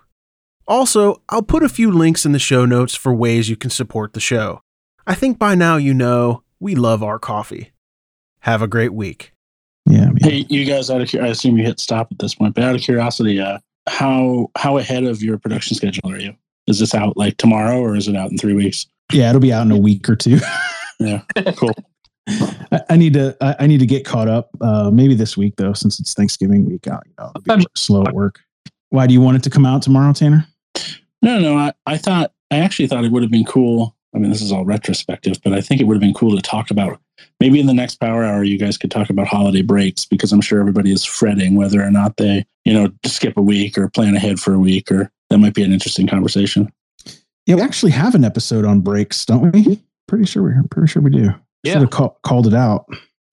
Also, I'll put a few links in the show notes for ways you can support the show. I think by now you know we love our coffee. Have a great week. Yeah. Hey, you guys, out of cur- I assume you hit stop at this point, but out of curiosity, uh, how how ahead of your production schedule are you? Is this out like tomorrow, or is it out in three weeks? yeah it'll be out in a week or two Yeah, cool. I, I need to I, I need to get caught up uh maybe this week though since it's thanksgiving week out you know I'll be slow at work why do you want it to come out tomorrow tanner No, no, I, I thought I actually thought it would have been cool. I mean, this is all retrospective, but I think it would have been cool to talk about maybe in the next power hour you guys could talk about holiday breaks because I'm sure everybody is fretting whether or not they, you know, skip a week or plan ahead for a week or that might be an interesting conversation. yeah we actually have an episode on breaks don't we mm-hmm. pretty sure we are. pretty sure we do Yeah. should have call, called it out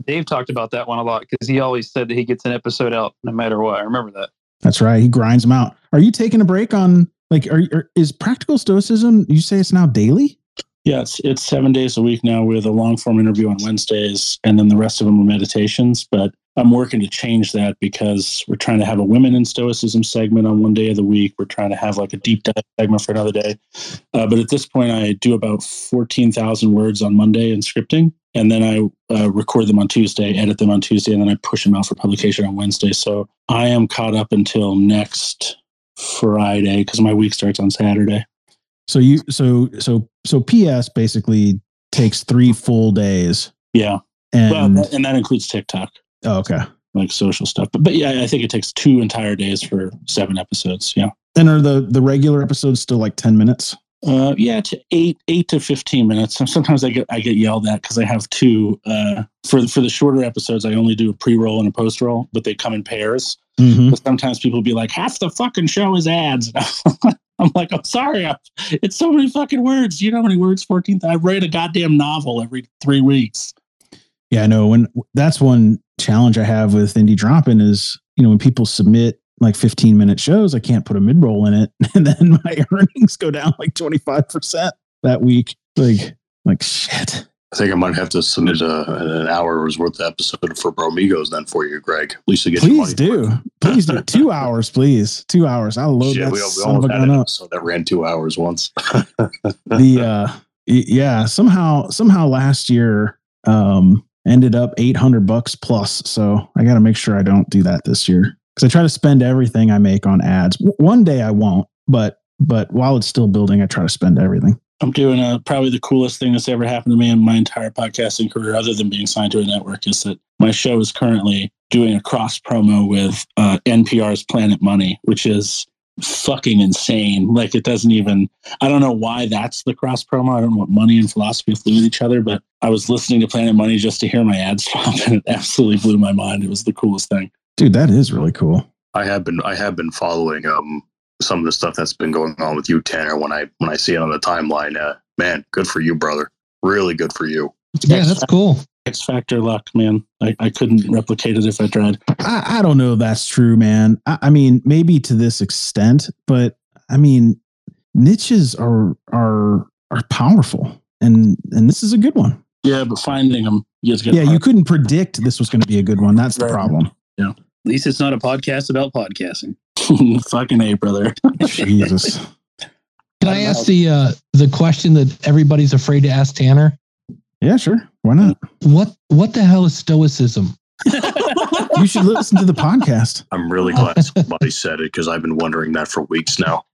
Dave talked about that one a lot because he always said that he gets an episode out no matter what. I remember that. that's right he grinds them out are you taking a break on like are, are is practical stoicism you say it's now daily Yeah, it's it's seven days a week now with a long form interview on Wednesdays, and then the rest of them are meditations. But I'm working to change that because we're trying to have a women in stoicism segment on one day of the week. We're trying to have like a deep dive segment for another day. Uh, but at this point, I do about fourteen thousand words on Monday in scripting, and then I uh, record them on Tuesday, edit them on Tuesday, and then I push them out for publication on Wednesday. So I am caught up until next Friday because my week starts on Saturday. So you so so so ps basically takes three full days Yeah. and well, that- and that includes TikTok. oh, okay like social stuff. But but yeah, I think it takes two entire days for seven episodes. Yeah. and are the the regular episodes still like 10 minutes Uh, yeah, to eight eight to fifteen minutes. Sometimes I get I get yelled at because I have two. Uh, for for the shorter episodes, I only do a pre roll and a post roll, but they come in pairs. Mhm. But sometimes people be like, half the fucking show is ads. I'm like, I'm sorry, I- it's so many fucking words. You know how many words? Fourteen. I write a goddamn novel every three weeks. Yeah, I know. When that's one challenge I have with Indie Dropin is, you know, when people submit like 15 minute shows, I can't put a mid roll in it. And then my earnings go down like 25% that week. Like, like shit. I think I might have to submit a, an hour's worth of episode for Bromigos then for you, Greg. At least to get Please do. Please do. Two hours, please. Two hours. I'll load that we, we son of a almost had an up. episode that ran two hours once. the uh yeah somehow somehow last year um ended up 800 bucks plus so i got to make sure i don't do that this year because i try to spend everything i make on ads W- one day i won't but but while it's still building i try to spend everything I'm doing uh, probably the coolest thing that's ever happened to me in my entire podcasting career, other than being signed to a network, is that my show is currently doing a cross promo with uh, NPR's Planet Money, which is fucking insane. Like it doesn't even. I don't know why that's the cross promo. I don't know what money and philosophy have to do with each other, but I was listening to Planet Money just to hear my ads pop, and it absolutely blew my mind. It was the coolest thing. Dude, that is really cool. I have been I have been following um some of the stuff that's been going on with you, Tanner. When I when I see it on the timeline, uh, man, good for you, brother. Really good for you. Yeah, that's cool. X Factor luck, man. I, I couldn't replicate it if I tried. I, I don't know if that's true, man. I, I mean, maybe to this extent, but I mean, niches are are are powerful, and and this is a good one. Yeah, but finding them, you just get Yeah, you couldn't predict this was going to be a good one. That's the problem. Yeah. At least it's not a podcast about podcasting. Fucking A, brother. Jesus. Can I ask the uh, the question that everybody's afraid to ask Tanner? Yeah, sure. Why not? What what the hell is stoicism? you should listen to the podcast. I'm really glad somebody said it because I've been wondering that for weeks now.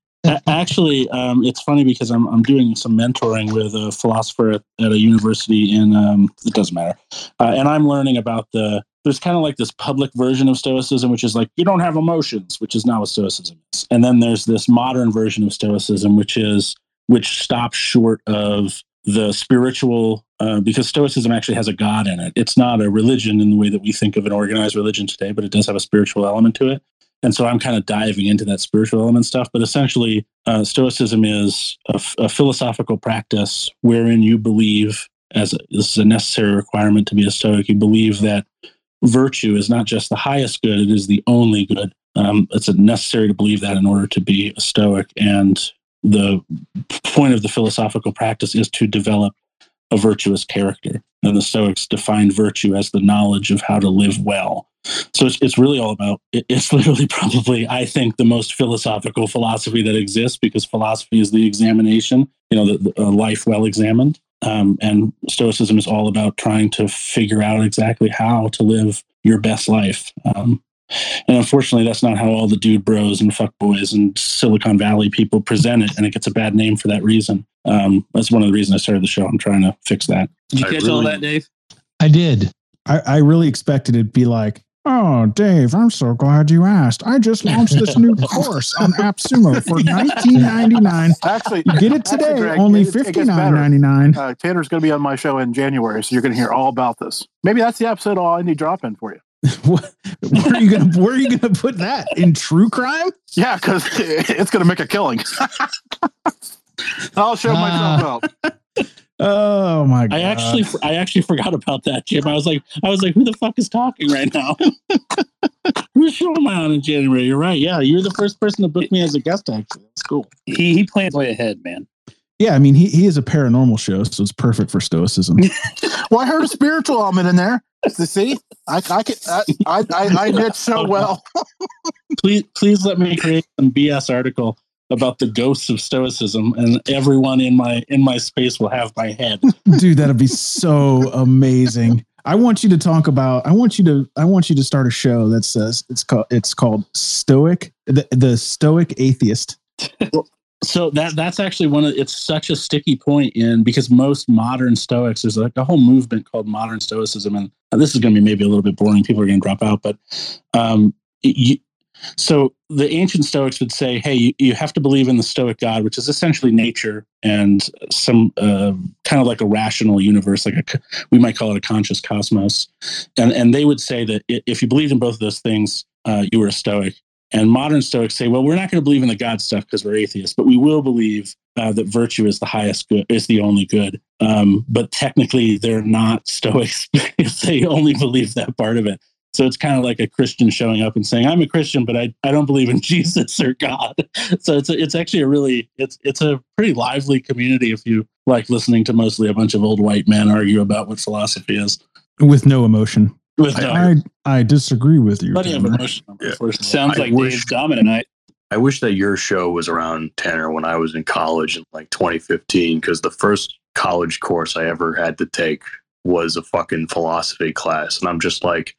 Actually, um, it's funny because I'm, I'm doing some mentoring with a philosopher at, at a university in, um, it doesn't matter. Uh, and I'm learning about the, there's kind of like this public version of Stoicism, which is like, you don't have emotions, which is not what Stoicism is. And then there's this modern version of Stoicism, which is, which stops short of the spiritual, uh, because Stoicism actually has a God in it. It's not a religion in the way that we think of an organized religion today, but it does have a spiritual element to it. And so I'm kind of diving into that spiritual element stuff. But essentially, uh, Stoicism is a, f- a philosophical practice wherein you believe, as a, this is a necessary requirement to be a Stoic, you believe that virtue is not just the highest good, it is the only good. Um, it's necessary to believe that in order to be a Stoic. And the point of the philosophical practice is to develop a virtuous character. And the Stoics defined virtue as the knowledge of how to live well. So it's, it's really all about, it's literally probably, I think, the most philosophical philosophy that exists because philosophy is the examination, you know, the, the a life well examined. Um, and Stoicism is all about trying to figure out exactly how to live your best life. Um, and unfortunately, that's not how all the dude bros and fuck boys and Silicon Valley people present it, and it gets a bad name for that reason. Um, that's one of the reasons I started the show. I'm trying to fix that. Did you catch all that, Dave? I did. I, I really expected it to be like, oh, Dave, I'm so glad you asked. I just launched this new course on AppSumo for 19.99. Actually, get it actually, today, Greg, only it- it gets better. 59.99. Uh, Tanner's going to be on my show in January, so you're going to hear all about this. Maybe that's the episode I'll need drop in for you. Where are you gonna Where are you gonna put that in true crime? Yeah, because it's going to make a killing. I'll show myself out. Oh my god! I actually, I actually forgot about that, Jim. I was like, I was like, who the fuck is talking right now? Whose show am I on in January? You're right. Yeah, you're the first person to book me as a guest. Actually, that's cool. He he plans way ahead, man. Yeah, I mean he he is a paranormal show, so it's perfect for stoicism. Well, I heard a spiritual element in there. See, I, I can, I, I, I, I niche so well. Please, please let me create some BS article about the ghosts of Stoicism, and everyone in my in my space will have my head. Dude, that'd be so amazing. I want you to talk about. I want you to. I want you to start a show that says it's called. It's called Stoic. The the Stoic Atheist. so that that's actually one of it's such a sticky point in because most modern stoics there's like a whole movement called modern stoicism and this is going to be maybe a little bit boring people are going to drop out but um you, so the ancient stoics would say hey you, you have to believe in the stoic god which is essentially nature and some uh, kind of like a rational universe like a we might call it a conscious cosmos and and they would say that if you believed in both of those things uh, you were a stoic and modern Stoics say, well, we're not going to believe in the God stuff because we're atheists, but we will believe uh, that virtue is the highest good, is the only good. Um, but technically, they're not Stoics because they only believe that part of it. So it's kind of like a Christian showing up and saying, "I'm a Christian, but I, I don't believe in Jesus or God." So it's a, it's actually a really it's it's a pretty lively community if you like listening to mostly a bunch of old white men argue about what philosophy is. with no emotion. With no- I I disagree with you. Plenty of emotion. unfortunately. Sounds I like wish- Dave's dominant. I wish that your show was around Tanner when I was in college in like 2015 because the first college course I ever had to take was a fucking philosophy class, and I'm just like,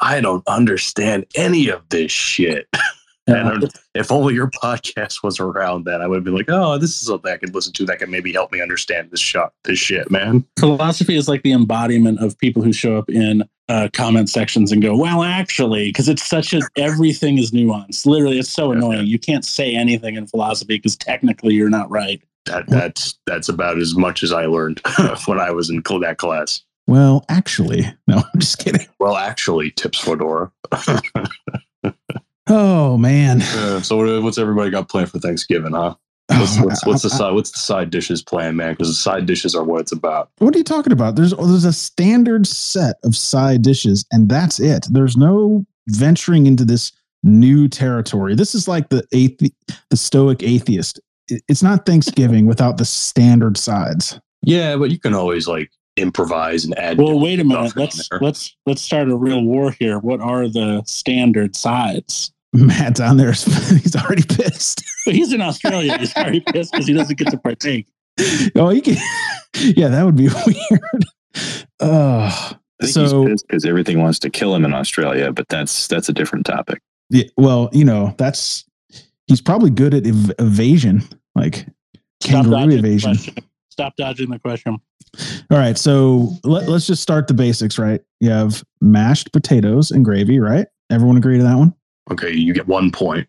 I don't understand any of this shit. And if only your podcast was around then, I would be like, oh, this is something I could listen to that can maybe help me understand this shot, this shit, man. philosophy is like the embodiment of people who show up in uh, comment sections and go, "Well, actually," because it's such a everything is nuanced. Literally, it's so annoying. You can't say anything in philosophy because technically you're not right. That that's that's about as much as I learned when I was in that class. Well, actually, no, I'm just kidding. Well, actually, tips Fedora. Oh man. Uh, so what's everybody got planned for Thanksgiving, huh? What's, what's, what's the side? What's the side dishes plan, man? Because the side dishes are what it's about. What are you talking about? There's there's a standard set of side dishes, and that's it. There's no venturing into this new territory. This is like the athe- the stoic atheist. It's not Thanksgiving without the standard sides. Yeah, but you can always like improvise and add. Well, wait a minute. Let's let's let's start a real war here. What are the standard sides? Matt down there. he's already pissed. But he's in Australia. He's already pissed because he doesn't get to partake. Oh, he can. Yeah, that would be weird. Uh, so he's because everything wants to kill him in Australia, but that's that's a different topic. Yeah, well, you know, that's he's probably good at ev- evasion, like Stop kangaroo evasion. Stop dodging the question. All right, so let, let's just start the basics, right? You have mashed potatoes and gravy, right? Everyone agree to that one? Okay, you get one point.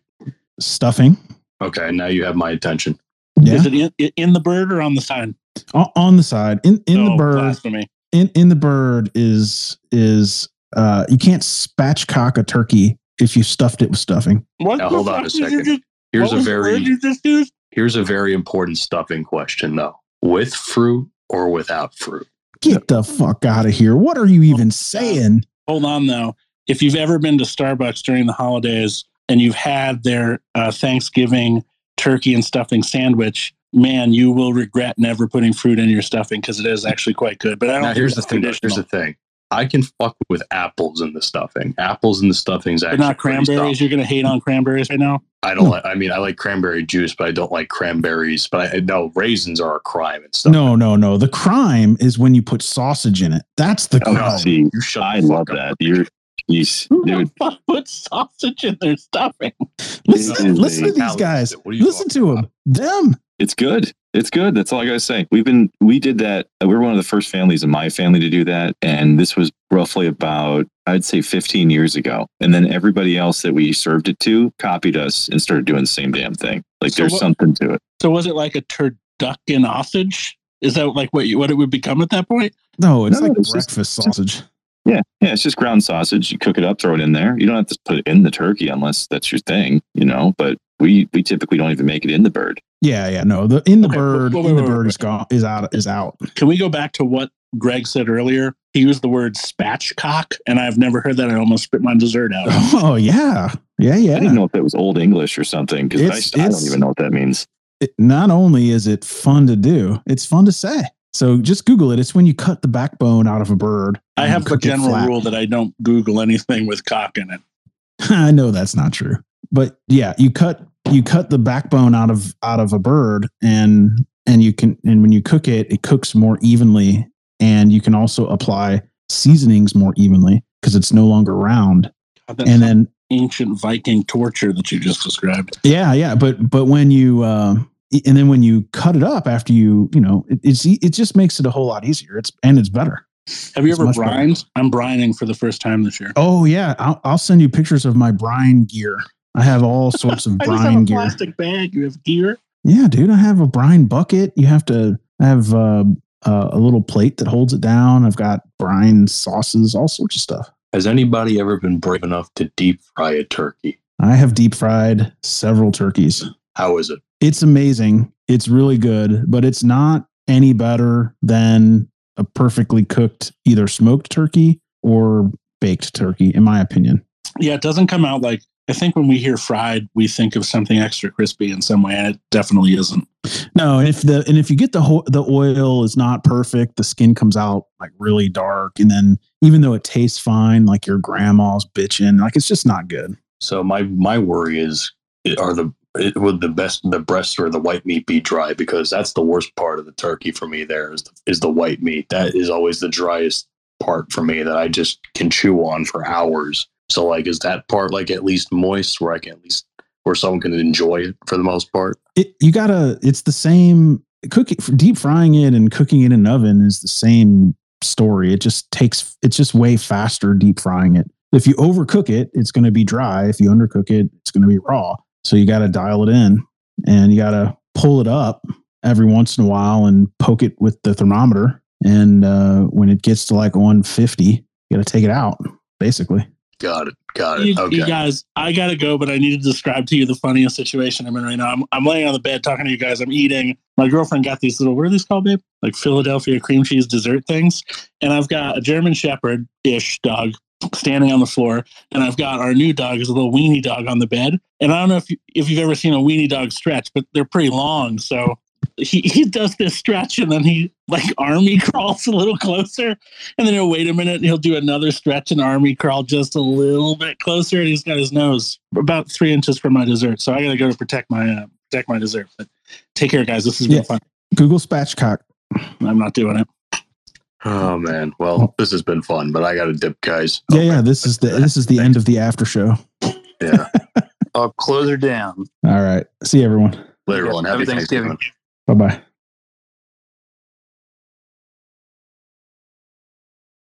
Stuffing Okay, now you have my attention. Yeah. Is it in, in the bird or on the side? on, on the side. In in the Oh, bird, blasphemy. in in the bird is is uh you can't spatchcock a turkey if you stuffed it with stuffing. What Now hold on a second. just- Here's a was the word very you just used? here's a very important stuffing question though. With fruit or without fruit? Get the fuck out of here! What are you even saying? Hold on though. If you've ever been to Starbucks during the holidays and you've had their uh, Thanksgiving turkey and stuffing sandwich, man, you will regret never putting fruit in your stuffing because it is actually quite good. But I don't. Now here's the thing. Here's the thing. I can fuck with apples in the stuffing. Apples in the stuffing's But actually not cranberries. You're going to hate on cranberries right now. I don't like. I mean, I like cranberry juice, but I don't like cranberries. But I no raisins are a crime and stuff. No, no, no. The crime is when you put sausage in it. That's the Oh, crime. see, You shut I the love fuck up. that. You're, he's, Who the dude, fuck put sausage in their stuffing? Listen, listen to these guys. do. What are you Listen to them. Them. It's good. It's good. That's all I gotta say. We've been, we did that. We were one of the first families in my family to do that, and this was roughly about, I'd say, 15 years ago. And then everybody else that we served it to copied us and started doing the same damn thing. Like, So there's what- something to it. So was it like a turducken sausage? Is that like what you, what it would become at that point? No, it's No, like it's just- breakfast sausage. Yeah, yeah, it's just ground sausage. You cook it up, throw it in there. You don't have to put it in the turkey unless that's your thing, you know. But we we typically don't even make it in the bird. Yeah, yeah. No, the in the Okay, bird, wait, wait, in the wait, bird wait. is gone. Is out. Is out. Can we go back to what Greg said earlier? He used the word spatchcock, and I've never heard that. I almost spit my dessert out. Oh yeah, yeah, yeah. I didn't know if that was old English or something because I, I don't even know what that means. It, not only is it fun to do, it's fun to say. So just Google it. It's when you cut the backbone out of a bird. I have the general rule that I don't Google anything with cock in it. I know that's not true, but yeah, you cut you cut the backbone out of out of a bird, and and you can and when you cook it, it cooks more evenly, and you can also apply seasonings more evenly because it's no longer round. God, And then ancient Viking torture that you just described. yeah, yeah, but but when you uh, and then when you cut it up after you you know it, it's e- it just makes it a whole lot easier. It's and it's better. Have you It's ever much better. brined? I'm brining for the first time this year. Oh yeah, I'll, I'll send you pictures of my brine gear. I have all sorts of I just have brine a gear. plastic bag. You have gear. Yeah, dude, I have a brine bucket. You have to have uh, uh, a little plate that holds it down. I've got brine sauces, all sorts of stuff. Has anybody ever been brave enough to deep fry a turkey? I have deep fried several turkeys. How is it? It's amazing. It's really good, but it's not any better than a perfectly cooked either smoked turkey or baked turkey, in my opinion. Yeah, it doesn't come out like. I think when we hear fried, we think of something extra crispy in some way, and it definitely isn't. No, and if the and if you get the ho- the oil is not perfect, the skin comes out like really dark, and then even though it tastes fine, like your grandma's bitching, like it's just not good. So my my worry is it- are the it, would the best the breast or the white meat be dry because that's the worst part of the turkey for me. There is the, is the white meat that is always the driest part for me that I just can chew on for hours. So like, is that part like at least moist where I can at least where someone can enjoy it for the most part? It you gotta. It's the same cooking, deep frying it and cooking it in an oven is the same story. It just takes it's just way faster deep frying it. If you overcook it, it's going to be dry. If you undercook it, it's going to be raw. So you got to dial it in and you got to pull it up every once in a while and poke it with the thermometer. And uh, when it gets to like 150, you got to take it out, basically. Got it. Got it. You, okay. you guys, I gotta go, but I need to describe to you the funniest situation I'm in right now. I'm, I'm laying on the bed talking to you guys. I'm eating. My girlfriend got these little, what are these called, babe? Like Philadelphia cream cheese dessert things. And I've got a German Shepherd ish dog standing on the floor, and I've got our new dog is a little weenie dog on the bed. And I don't know if you, if you've ever seen a weenie dog stretch, but they're pretty long. So he, he does this stretch and then he like army crawls a little closer and then he'll wait a minute and he'll do another stretch and army crawl just a little bit closer and he's got his nose about three inches from my dessert so i gotta go to protect my uh, protect my dessert but take care guys this is real Yeah. fun Google spatchcock. i'm not doing it Oh man. Well, this has been fun, but I got to dip, guys. Yeah, yeah. This is the this is the end of the after show. Yeah. I'll close her down. All right. See everyone. Later on. Happy Happy Thanksgiving. Thanksgiving. Bye bye.